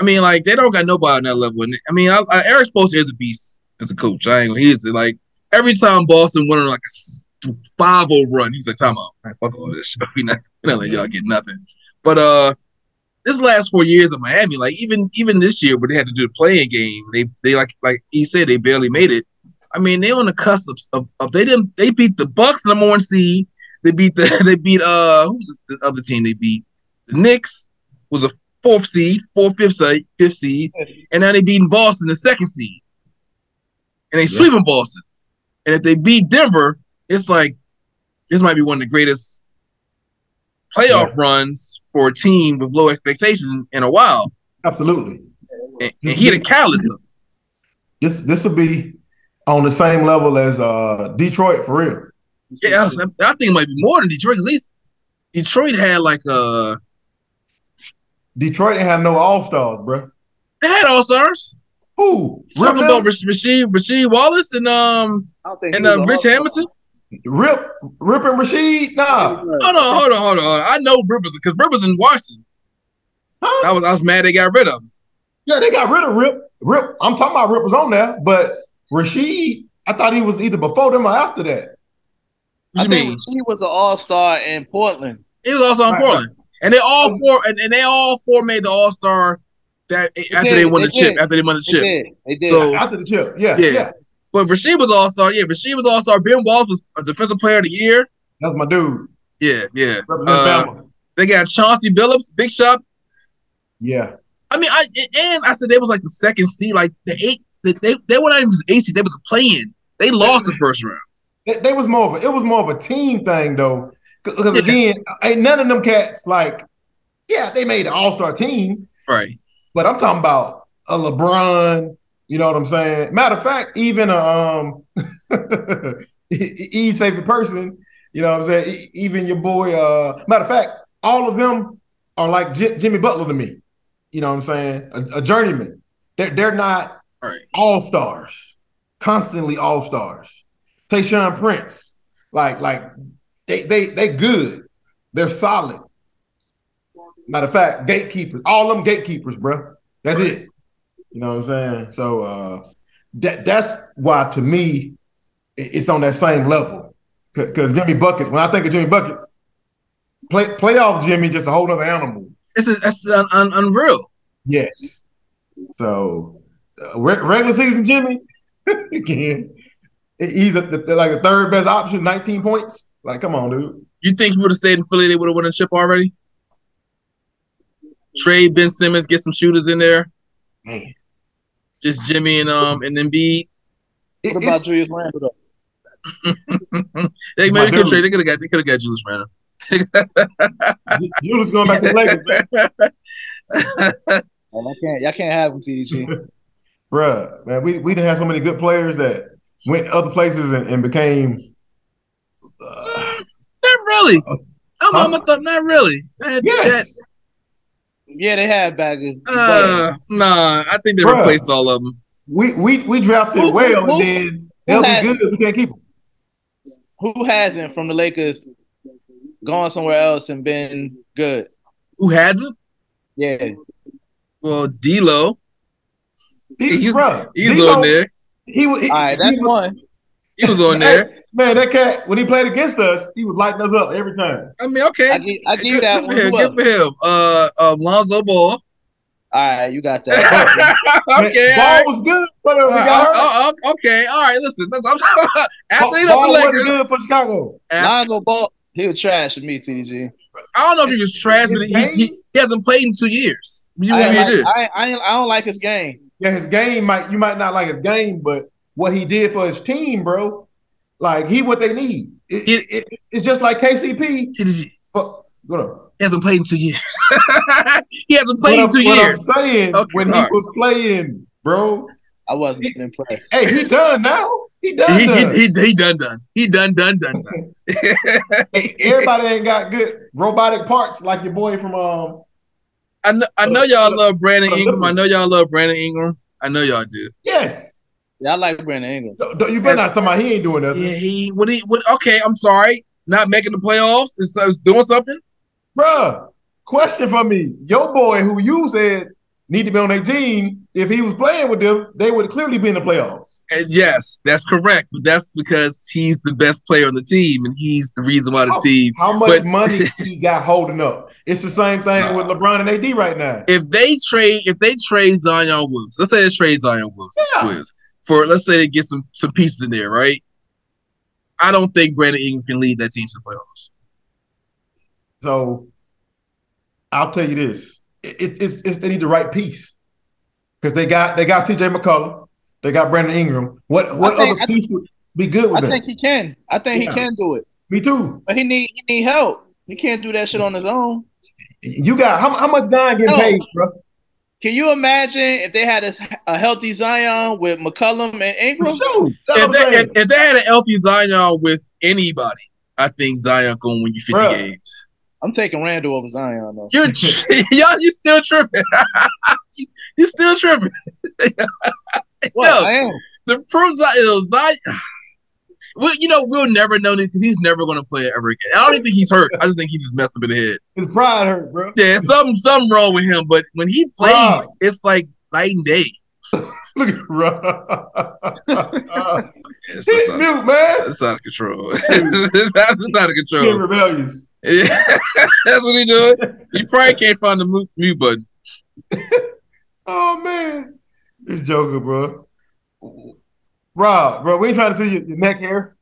I mean, like, they don't got nobody on that level. And I mean, I, I, Erik Spoelstra is a beast as a coach. I ain't gonna, he is like, every time Boston went on like a 5 0 run, he's like, time out. Right, fuck all this. *laughs* We not, we not letting y'all get nothing. But, uh, this last four years of Miami, like even even this year where they had to do the playing game, they they like like he said they barely made it. I mean, they on the cusp of, of, they didn't they beat the Bucks number one seed. They beat the *laughs* they beat uh who's the other team they beat? The Knicks was a fourth seed, fourth fifth seed, fifth seed, and now they beating Boston the second seed, and they sweeping Boston. And if they beat Denver, it's like this might be one of the greatest playoff runs for a team with low expectations in a while. absolutely. And, and he the catalyst of it. This this will be on the same level as uh Detroit for real. Yeah, I, was- I think it might be more than Detroit. At least Detroit had like uh Detroit had no all stars, bro. they had all stars. Who? Talking Rip, about Rash- Rasheed Rasheed Wallace and um I don't think and uh, Rich Hamilton. Rip, Rip and Rasheed? Nah. Hold on, hold on, hold on, hold on. I know Rip was because Rip was in Washington. Huh? I was I was mad they got rid of him. Yeah, they got rid of Rip. Rip, I'm talking about Rip was on there, but Rasheed, I thought he was either before them or after that. What I you think mean? he was an All Star in Portland. He was also in Right, Portland, and they all four and, and they all four made the All Star that after did, they won they the chip. did. After they won the They chip. did. They did. So- After the chip. Yeah, Yeah. yeah. But Rasheed was All Star. Yeah, Rasheed was All Star. Ben Wallace was a Defensive Player of the Year. That's my dude. Yeah, yeah. Uh, They got Chauncey Billups, Big Shot. Yeah. I mean, I and I said they was like the second seed, like the eight. They they, they were not even the eight seed. They was playing. They lost the first round. They, they was more of a, it was more of a team thing though. Because Yeah. again, ain't none of them cats like, yeah, they made an all-star team, Right. But I'm talking about a LeBron, You know what I'm saying? Matter of fact, even a, um *laughs* E's favorite person, you know what I'm saying? Even your boy, uh matter of fact, all of them are like J- Jimmy Butler to me. You know what I'm saying? A, a journeyman. They're they're not Right. all stars, constantly all stars. Tayshaun Prince, like like they they they good. They're solid. Matter of fact, gatekeepers, all them gatekeepers, bro. That's Right. it. You know what I'm saying? So uh that that's why to me it's on that same level. Because Jimmy Buckets, when I think of Jimmy Buckets, play playoff Jimmy just a whole other animal. This is that's un, un, unreal. Yes. So uh, re- regular season Jimmy *laughs* again, he's a, the, like the third best option, 19 points. Like, come on, dude. You think he would have stayed in Philly? They would have won a chip already. Trade Ben Simmons, get some shooters in there. Man, Just Jimmy and um and Embiid. It- What about it's- Julius Randle? though? *laughs* They My maybe could trade. They could have got. They could have got Julius Randle. Julius going back to the *laughs* Lakers, man. *laughs* Oh, y'all can't, y'all can't have him, TDG. Bruh, man, we we didn't have so many good players that went other places and, and became. Uh, Not really. I'm, Huh? I'm a thought. Not really. That, yes, yeah, they had baggers. that, uh, nah. I think they Bruh. replaced all of them. we we we drafted Who- who- well, who- and then they'll had- be good. We can't keep them. Who hasn't from the Lakers gone somewhere else and been good? Who hasn't? Yeah. Well, D'Lo. He, He's- bruh, He's D'Lo, on there. He, was- he, All right, that's he one. He was on there. *laughs* Man, that cat when he played against us, he was lighting us up every time. I mean, okay. I give, I give Good, that good for him. Good for him. Uh, uh, Lonzo Ball. All right, you got that. *laughs* okay. Ball all right. was good, but uh, we Uh, got uh, uh, okay. All right. Listen. listen I'm after they left Ball the wasn't Lakers. good for Chicago. Lonzo Ball, he was trash to me, TDG. I don't know if he was trash, but he, he, he hasn't played in two years. You I, want me to do? like, I, I, I don't like his game. Yeah, his game might you might not like his game, but what he did for his team, bro, like he what they need. It, It- it- it's just like KCP. TDG. But what up? He hasn't played in two years. *laughs* he hasn't What played in I'm, two what I'm years. saying Okay, when he was playing, bro. I wasn't impressed. Hey, he done now. He done. He, done. he, he, he done done. He done done done done. *laughs* *laughs* Everybody ain't got good robotic parts like your boy from um. I know, I know uh, y'all uh, love Brandon uh, Ingram. I know y'all love Brandon Ingram. I know y'all do. Yes, Yeah, I like Brandon Ingram. Don't- don't- you better not talking about he ain't doing nothing, Yeah, he what he what okay, I'm sorry. Not making the playoffs. Is, is doing something. Bruh, Question for me: Your boy, who you said need to be on their team, if he was playing with them, they would clearly be in the playoffs. And yes, that's correct. But that's because he's the best player on the team, and he's the reason why the Oh. team. How much But- money *laughs* he got holding up? It's the same thing with LeBron and AD right now. If they trade, if they trade Zion Williams, let's say they trade Zion Williams, Yeah. Williams for let's say they get some some pieces in there, right? I don't think Brandon Ingram can lead that team to the playoffs. So I'll tell you this: it, it- it's, it's they need the right piece because they got they got CJ McCollum, they got Brandon Ingram. What what think- other I- piece would be good with I them? think he can. I think Yeah. he can do it, Me too. but he need he need help. He can't do that shit on his own. You got how, how much Zion getting No. paid, bro? Can you imagine if they had a, a healthy Zion with McCollum and Ingram? sure. If they, if, if they had an LP Zion with anybody, I think Zion gonna win you fifty Bruh. games. I'm taking Randle over Zion though. You're *laughs* *laughs* y'all, you still tripping. you, *laughs* you still tripping. What? Yo. I am. The proof is Zion. Well, you know, we'll never know this because he's never going to play it ever again. I don't even think he's hurt. I just think he just messed up in the head. His pride hurt, bro. Yeah, something something wrong with him. But when he plays, it's like night and day. *laughs* Look at bro. *laughs* It's, He's out, mute, man. it's out of control. it's, out, it's out of Being control. rebellious. Yeah, *laughs* that's what he doing. He probably can't find the mute, mute button. Oh man, this Joker, bro. Rob, bro, we ain't trying to see your, your neck hair.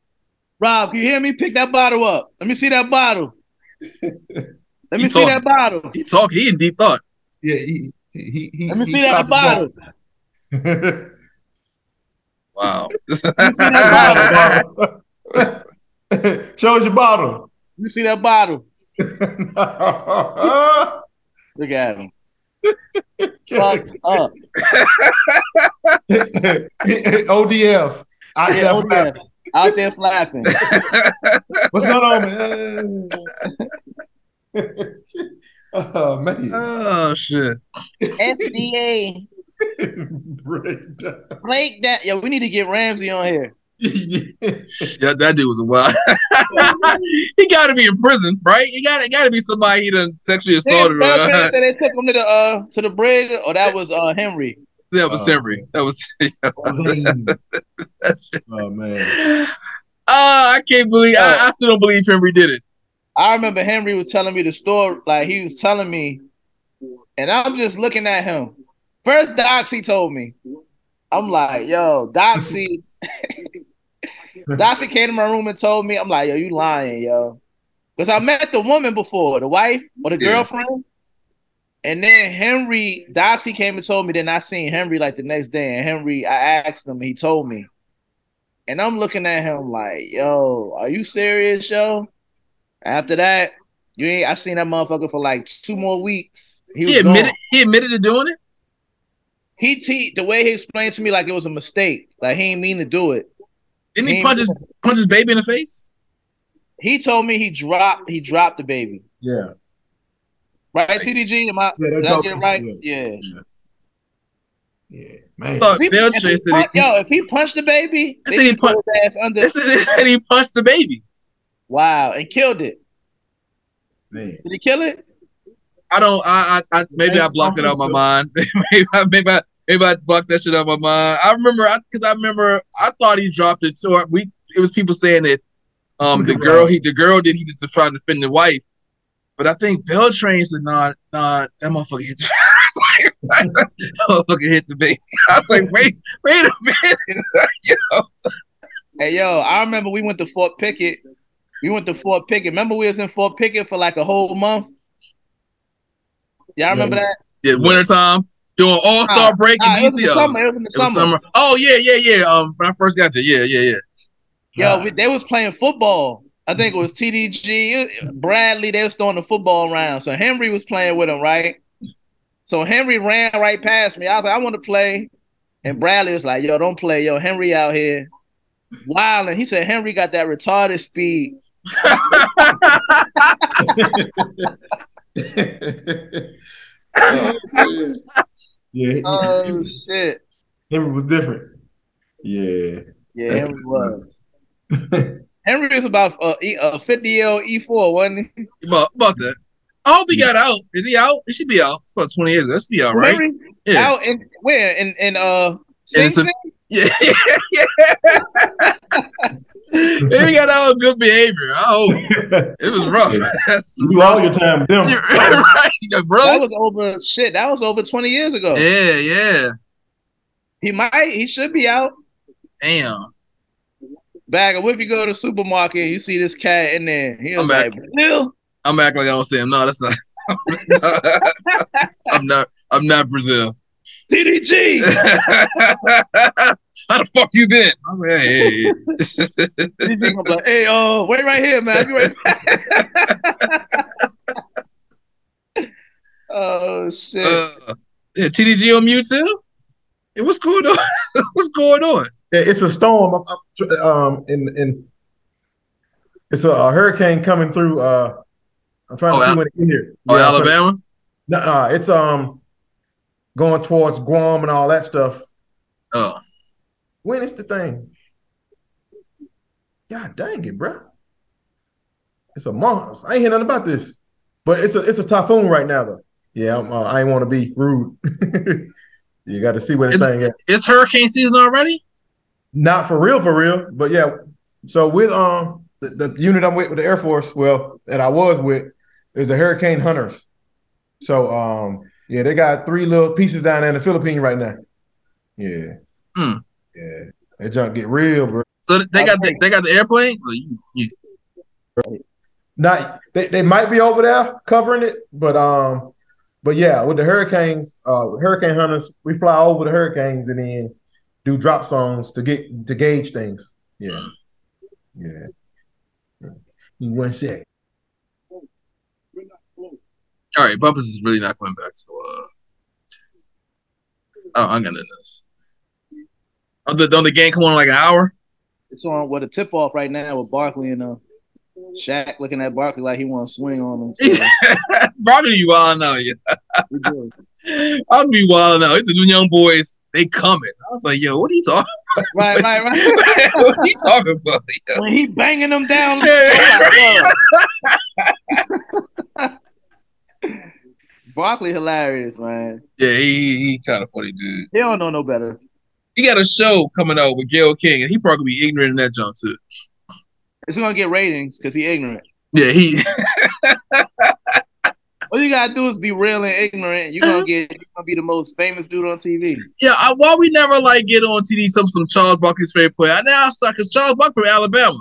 Rob, can you hear me? Pick that bottle up. Let me see that bottle. *laughs* Let me He see talking. that bottle. He talk. He in deep thought. Yeah, he he he. Let me he see that stopped bottle. the *laughs* Wow. *laughs* that bottle. Show us your bottle. Let me see that bottle. Look at him. Fuck up. *laughs* ODF. Out Yeah, there out there, out there flapping. *laughs* What's going on, man? *laughs* oh man. oh shit. FDA Breakdown. break that. Yo, we need to get Ramsey on here. Yeah, that dude was a wild. he got to be in prison, right? He got it. Got to be somebody he done sexually assaulted. Nigga, Or, Bill said they took him to the uh to the brig, or that was uh Henry. That was Uh, Henry. That was. oh *laughs* man. *laughs* Oh, I can't believe. I, I still don't believe Henry did it. I remember Henry was telling me the story, like he was telling me, and I'm just looking at him. First, Doxy told me. I'm like, yo, Doxy. *laughs* Doxy came to my room and told me, I'm like, yo, you lying, yo. Because I met the woman before, the wife or the Yeah. girlfriend. And then Henry, Doxy came and told me, then I seen Henry like the next day. And Henry, I asked him, he told me. And I'm looking at him like, yo, are you serious, yo? After that, you ain't I seen that motherfucker for like two more weeks. He, He admitted. gone. He admitted to doing it. He te- the way he explained to me like it was a mistake. Like he didn't mean to do it. Didn't He he punch his punch his baby in the face? He told me he dropped he dropped the baby. Yeah. Right, TDG? Am I, Yeah, did I get it right? okay. Yeah. Yeah. Man. Fuck, If he- Bill if he Trey said pun- he, yo, if he punched the baby, They they said he should put pun- his ass under. they said they said he punched the baby. Wow, and killed it. Man. Did he kill it? I don't. I. I, I maybe I blocked it out of my mind. *laughs* maybe I. Maybe I. Maybe I blocked that shit out of my mind. I remember because I, remember I thought he dropped it too. We it was people saying that um the girl he the girl did he just to try to defend the wife, but I think Beltran said nah nah that motherfucker hit the *laughs* motherfucker hit the baby. I was like wait wait a minute. *laughs* Hey yo, I remember we went to Fort Pickett. We went to Fort Pickett. Remember we was in Fort Pickett for like a whole month? Y'all remember Yeah. that? Yeah, wintertime doing All Star Nah, break Nah, in it was in the DC. summer. It was in the It was summer. summer. Oh yeah yeah yeah. Um, when I first got there, yeah yeah yeah. Yo, we, they was playing football. I think it was TDG, Bradley. They was throwing the football around. So Henry was playing with him, right? So Henry ran right past me. I was like, I want to play. And Bradley was like, Yo, don't play. Yo, Henry out here. Wild. And he said Henry got that retarded speed. yeah. Oh shit. Henry was different. Yeah. Yeah, Henry was. *laughs* Henry was about uh, E- uh 50 L E4, wasn't he? About, about that. I hope he got out. Is he out? He should be out. It's about 20 years ago. That should be out, right? Henry Yeah. out in where? In in uh In Sing some- Sing? Yeah. *laughs* Maybe he got out of good behavior. I hope. *laughs* It was rough. That's You do all your time with them. You're *laughs* right, That was over shit. That was over 20 years ago. Yeah, yeah. He might, he should be out. Damn. Bag what if you go to the supermarket and you see this cat in there? He was I'm like, Brazil. I'm acting like I don't see him. No, that's not. *laughs* I'm not. I'm not Brazil. TDG. *laughs* How the fuck you been? I was like, hey, hey, hey. *laughs* Gonna like, hey, oh, wait right here, man. I'll be right back. oh shit. uh, yeah, TDG on mute too. Hey, what's going on? what's going on? It's a storm. Um, in in it's a, a hurricane coming through. Uh, I'm trying Oh, to see Al- when it get here. Oh, Yeah, Alabama. No, uh, it's um going towards Guam and all that stuff. Oh, When is the thing? God dang it, bro! It's a month. I ain't hear nothing about this, but it's a it's a typhoon right now though. Yeah, I'm, uh, I ain't want to be rude. *laughs* you got to see where this It's- thing at. it's hurricane season already. Not for real, for real, but yeah. So with um the, the unit I'm with with the Air Force, well, that I was with, is the Hurricane Hunters. So um yeah, they got three little pieces down there in the Philippines right now. Yeah, Hmm. yeah, that junk get real, bro. So they got the, they got the airplane. You, Not they, they might be over there covering it, but um, but yeah, with the hurricanes, uh, Hurricane Hunters, we fly over the hurricanes and then do dropsondes to get to gauge things. Yeah, yeah. In One sec. all right, Bumpus is really not coming back. So uh, oh, I'm gonna this. Oh, the, don't the game come on like an hour? It's on with a tip off right now with Barkley and uh Shaq looking at Barkley like he want to swing on him. *laughs* So, Barkley, you wild now, yeah. *laughs* I'll be wild now. It's the young boys. They coming. I was like, yo, what are you talking? right, right, right. *laughs* what are you talking about? Yo? when he banging them down. I'm like. Barkley hilarious, man. Yeah, he, he kind of funny dude. He don't know no better. He got a show coming out with Gayle King, and he probably be ignorant in that jump too. It's gonna get ratings because he ignorant. Yeah, he. *laughs* All you gotta do is be real and ignorant. You're gonna mm-hmm. get. You're gonna be the most famous dude on TV. yeah, I, why we never like get on TV some some Charles Barkley's favorite player? I now suck because Charles Barkley from Alabama.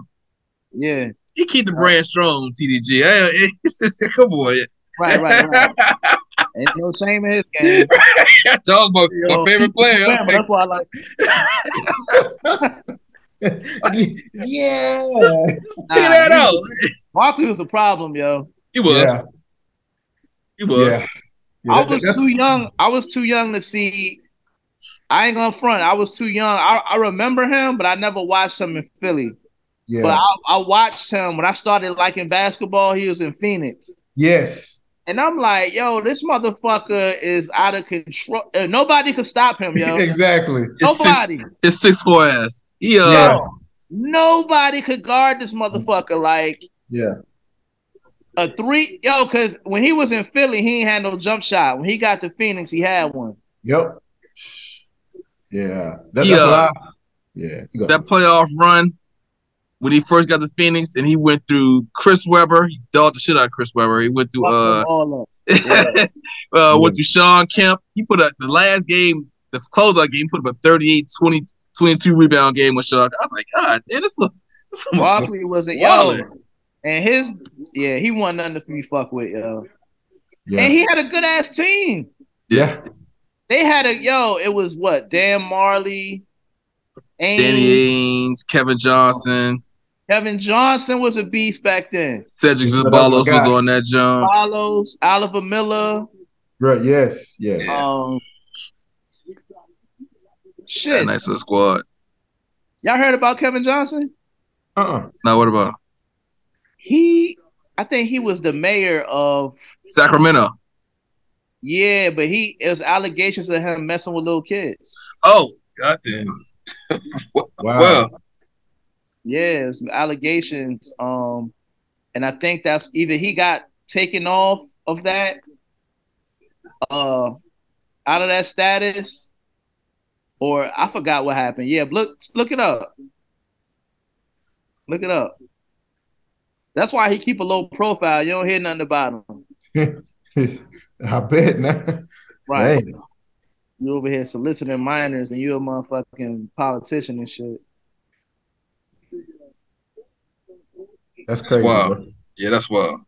Yeah, He keep the brand strong, TDG. *laughs* Hey, it's, *laughs* it's, come on, right, right, right. *laughs* Ain't no shame in his game. Charles Barkley, You my favorite player. Yeah, but that's why I like. yeah. Nah, Figure that out. Barkley was a problem, yo. He was. Yeah. He was. Yeah. Yeah, I was too young. I was too young to see. I ain't gonna front. I was too young. I, I remember him, but I never watched him in Philly. Yeah. But I, I watched him when I started liking basketball. He was in Phoenix, yes. and I'm like, yo, this motherfucker is out of control. Uh, nobody could stop him, yo. *laughs* exactly. His six, Nobody. his six four ass. He uh, Yeah. Nobody could guard this motherfucker like Yeah. A three. Yo, because when he was in Philly, he ain't had no jump shot. When he got to Phoenix, he had one. Yep. Yeah. That, Yeah. That's what I, yeah. That playoff run when he first got to Phoenix and he went through Chris Webber. He dogged the shit out of Chris Webber. He went through uh them all up. *laughs* uh went through Shawn Kemp. He put up the last game, the closeout game, put up a 38 20 22 rebound game with Shawn. I was like, God, man, this is this is Barkley wasn't yo, Wildin'. And his yeah, he wasn't nothing to be fucked with, yo. yeah. And he had a good ass team. yeah. They had a yo. It was what Dan Majerle, Danny Ainge, Ainge, Kevin Johnson, Kevin Johnson was a beast back then. Cedric Another Ceballos was on that jump. Carlos, Oliver Miller, Right. Yes. Yes. Yeah. um, That shit. nice little squad. Y'all heard about Kevin Johnson? Uh-uh. Now what about him? He, I think he was the mayor of Sacramento? yeah, but he it was allegations of him messing with little kids. Oh, goddamn. *laughs* Wow. Well, Yeah, it was allegations. Um, and I think that's either he got taken off of that, uh, out of that status, or I forgot what happened. Yeah, look, look it up. Look it up. That's why he keep a low profile. You don't hear nothing about him, *laughs* I bet now. right? Dang. You over here soliciting minors, and you a motherfucking politician and shit. That's crazy. wild. bro. yeah, that's wild.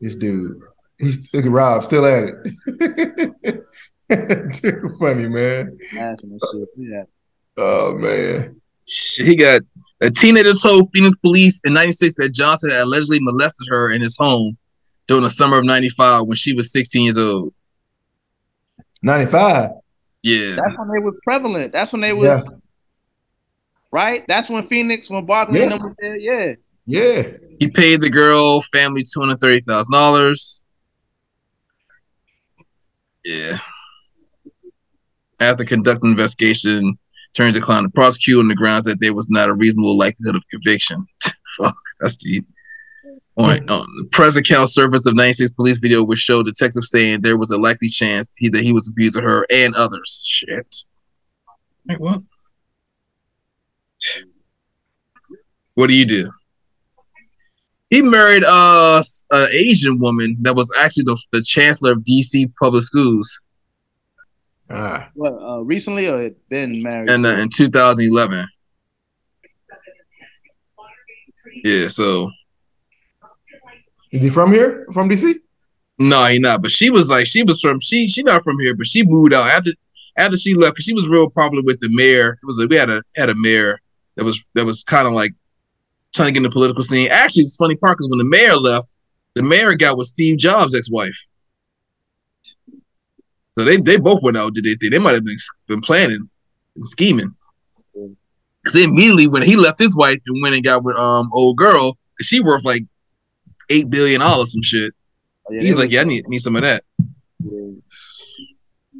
This dude. He's look at Rob still at it. *laughs* Too funny, man. Shit. Yeah. Oh man. He got a teenager told Phoenix police in '96 that Johnson had allegedly molested her in his home during the summer of '95 when she was 16 years old. 95. Yeah, That's when they was prevalent. That's when they was right. That's when Phoenix, when Barkley Yeah. was there. Yeah. Yeah. he paid the girl family two hundred thirty thousand dollars. Yeah. After conducting an investigation, attorney declined to prosecute on the grounds that there was not a reasonable likelihood of conviction. *laughs* Fuck, that's deep. On, on the press account surface of 96 police video, which showed detectives saying there was a likely chance he, that he was abusing her and others. Shit. Wait, what? What do you do? He married uh an Asian woman that was actually the, the chancellor of DC public schools, Ah. What? Uh, recently or it been married? and uh, in 2011. Yeah, so Is he from here? From DC? no, he not. But she was like, she was from she she not from here, but she moved out after after she left because she was real popular with the mayor. It was like we had a had a mayor that was that was kind of like trying to get in the political scene. Actually, it's funny part because when the mayor left, the mayor got with Steve Jobs' ex-wife. So they they both went out did they think they might have been been planning and scheming. Cause immediately when he left his wife and went and got with um old girl, she worth like eight billion dollars some shit. Oh, yeah, He's like, yeah, I need need some of that. was-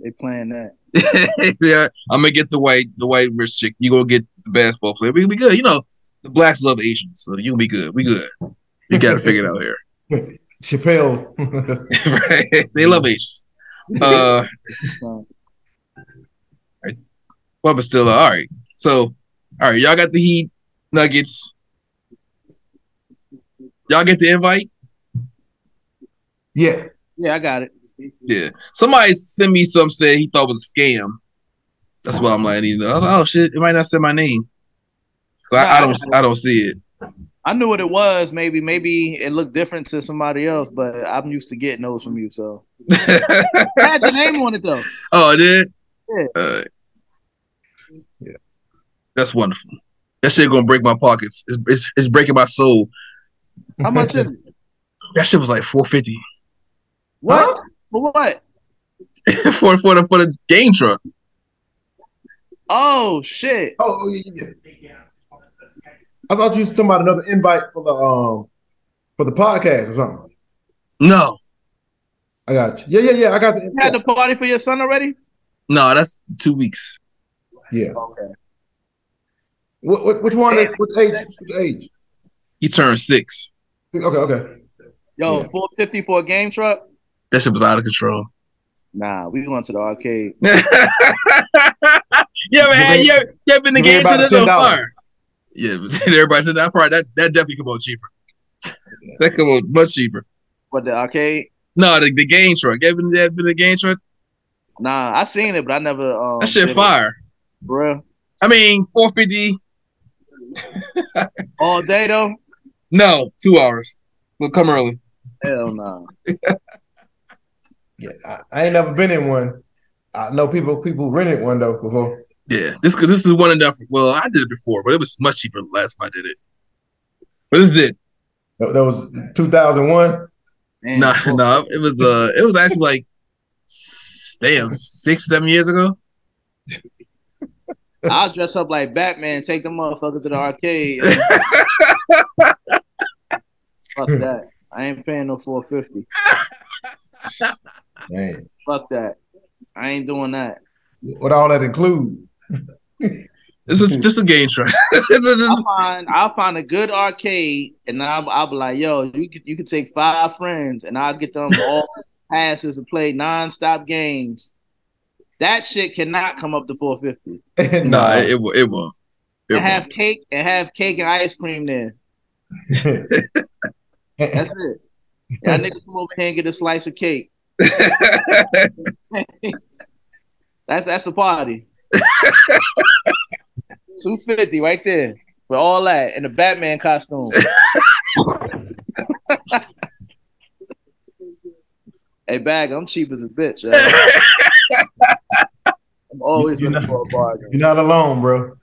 They playing that. *laughs* yeah, I'm gonna get the white the white rich chick. You gonna get the basketball player. We be good. You know, the blacks love Asians, so you gonna be good. We good. You got to figure it out here. *laughs* Chappelle. *laughs* right? They love Asians. Uh, but still, uh, all right. So, all right, y'all got the Heat, Nuggets. Y'all get the invite. yeah. Yeah, I got it. Yeah. Somebody sent me some said he thought it was a scam. That's why I'm like, you know, I was like, oh shit, it might not say my name. 'Cause I, I don't, I don't see it. I knew what it was. Maybe, maybe it looked different to somebody else, but I'm used to getting those from you. So I had your name on it though. oh, it did. Yeah. Uh, Yeah. That's wonderful. That shit gonna break my pockets. It's, it's, it's breaking my soul. How much is it? That shit was like four fifty What? For what? *laughs* for for the for the game truck. Oh shit! Oh, yeah, yeah. I thought you was talking about another invite for the um for the podcast or something. No, I got you. Yeah, yeah, yeah. I got the You had the party for your son already? no, that's two weeks. Yeah. Okay. What, what, which one? is- Which age? Which age? He turned six. Okay, okay. Yo, Yeah. four fifty for a game truck? That shit was out of control. Nah, we going to the arcade. *laughs* you ever had you ever, you ever been the Give game truck everybody that's on $10. fire? Yeah, *laughs* everybody said that part. That that definitely come on cheaper. *laughs* that come on much cheaper. But the arcade? No, the, the game truck. You ever been, ever been the game truck? Nah, I seen it, but I never. Um, That shit did it. fire. Bruh. I mean, four fifty. *laughs* All day though? No, two hours. We'll come early. Hell no. Yeah, I, I ain't never been in one. I know people people rented one though before. Yeah, this this is one and done. Well, I did it before, but it was much cheaper the last time I did it. But this is it. That, that was 2001. Man, No, fuck. *laughs* no, it was uh, it was actually like, damn, six, seven years ago. *laughs* I'll dress up like Batman, take the motherfuckers to the arcade. *laughs* Fuck that. I ain't paying no 450. Man, Fuck that. I ain't doing that. what all that include? This is just a game track. *laughs* this is just, I'll find I'll find a good arcade and I'll, I'll be like, yo, you could you could take five friends and I'll get them all *laughs* passes to play non-stop games. That shit cannot come up to 450. *laughs* nah, it, it, won't- it won't. It And won't. have cake and have cake and ice cream there. That's it. Y'all niggas come over here and get a slice of cake. That's that's a party. Two fifty right there for all that in the Batman costume. *laughs* hey, bag, I'm cheap as a bitch. *laughs* I'm always You looking know- for a bargain. You're not alone, bro.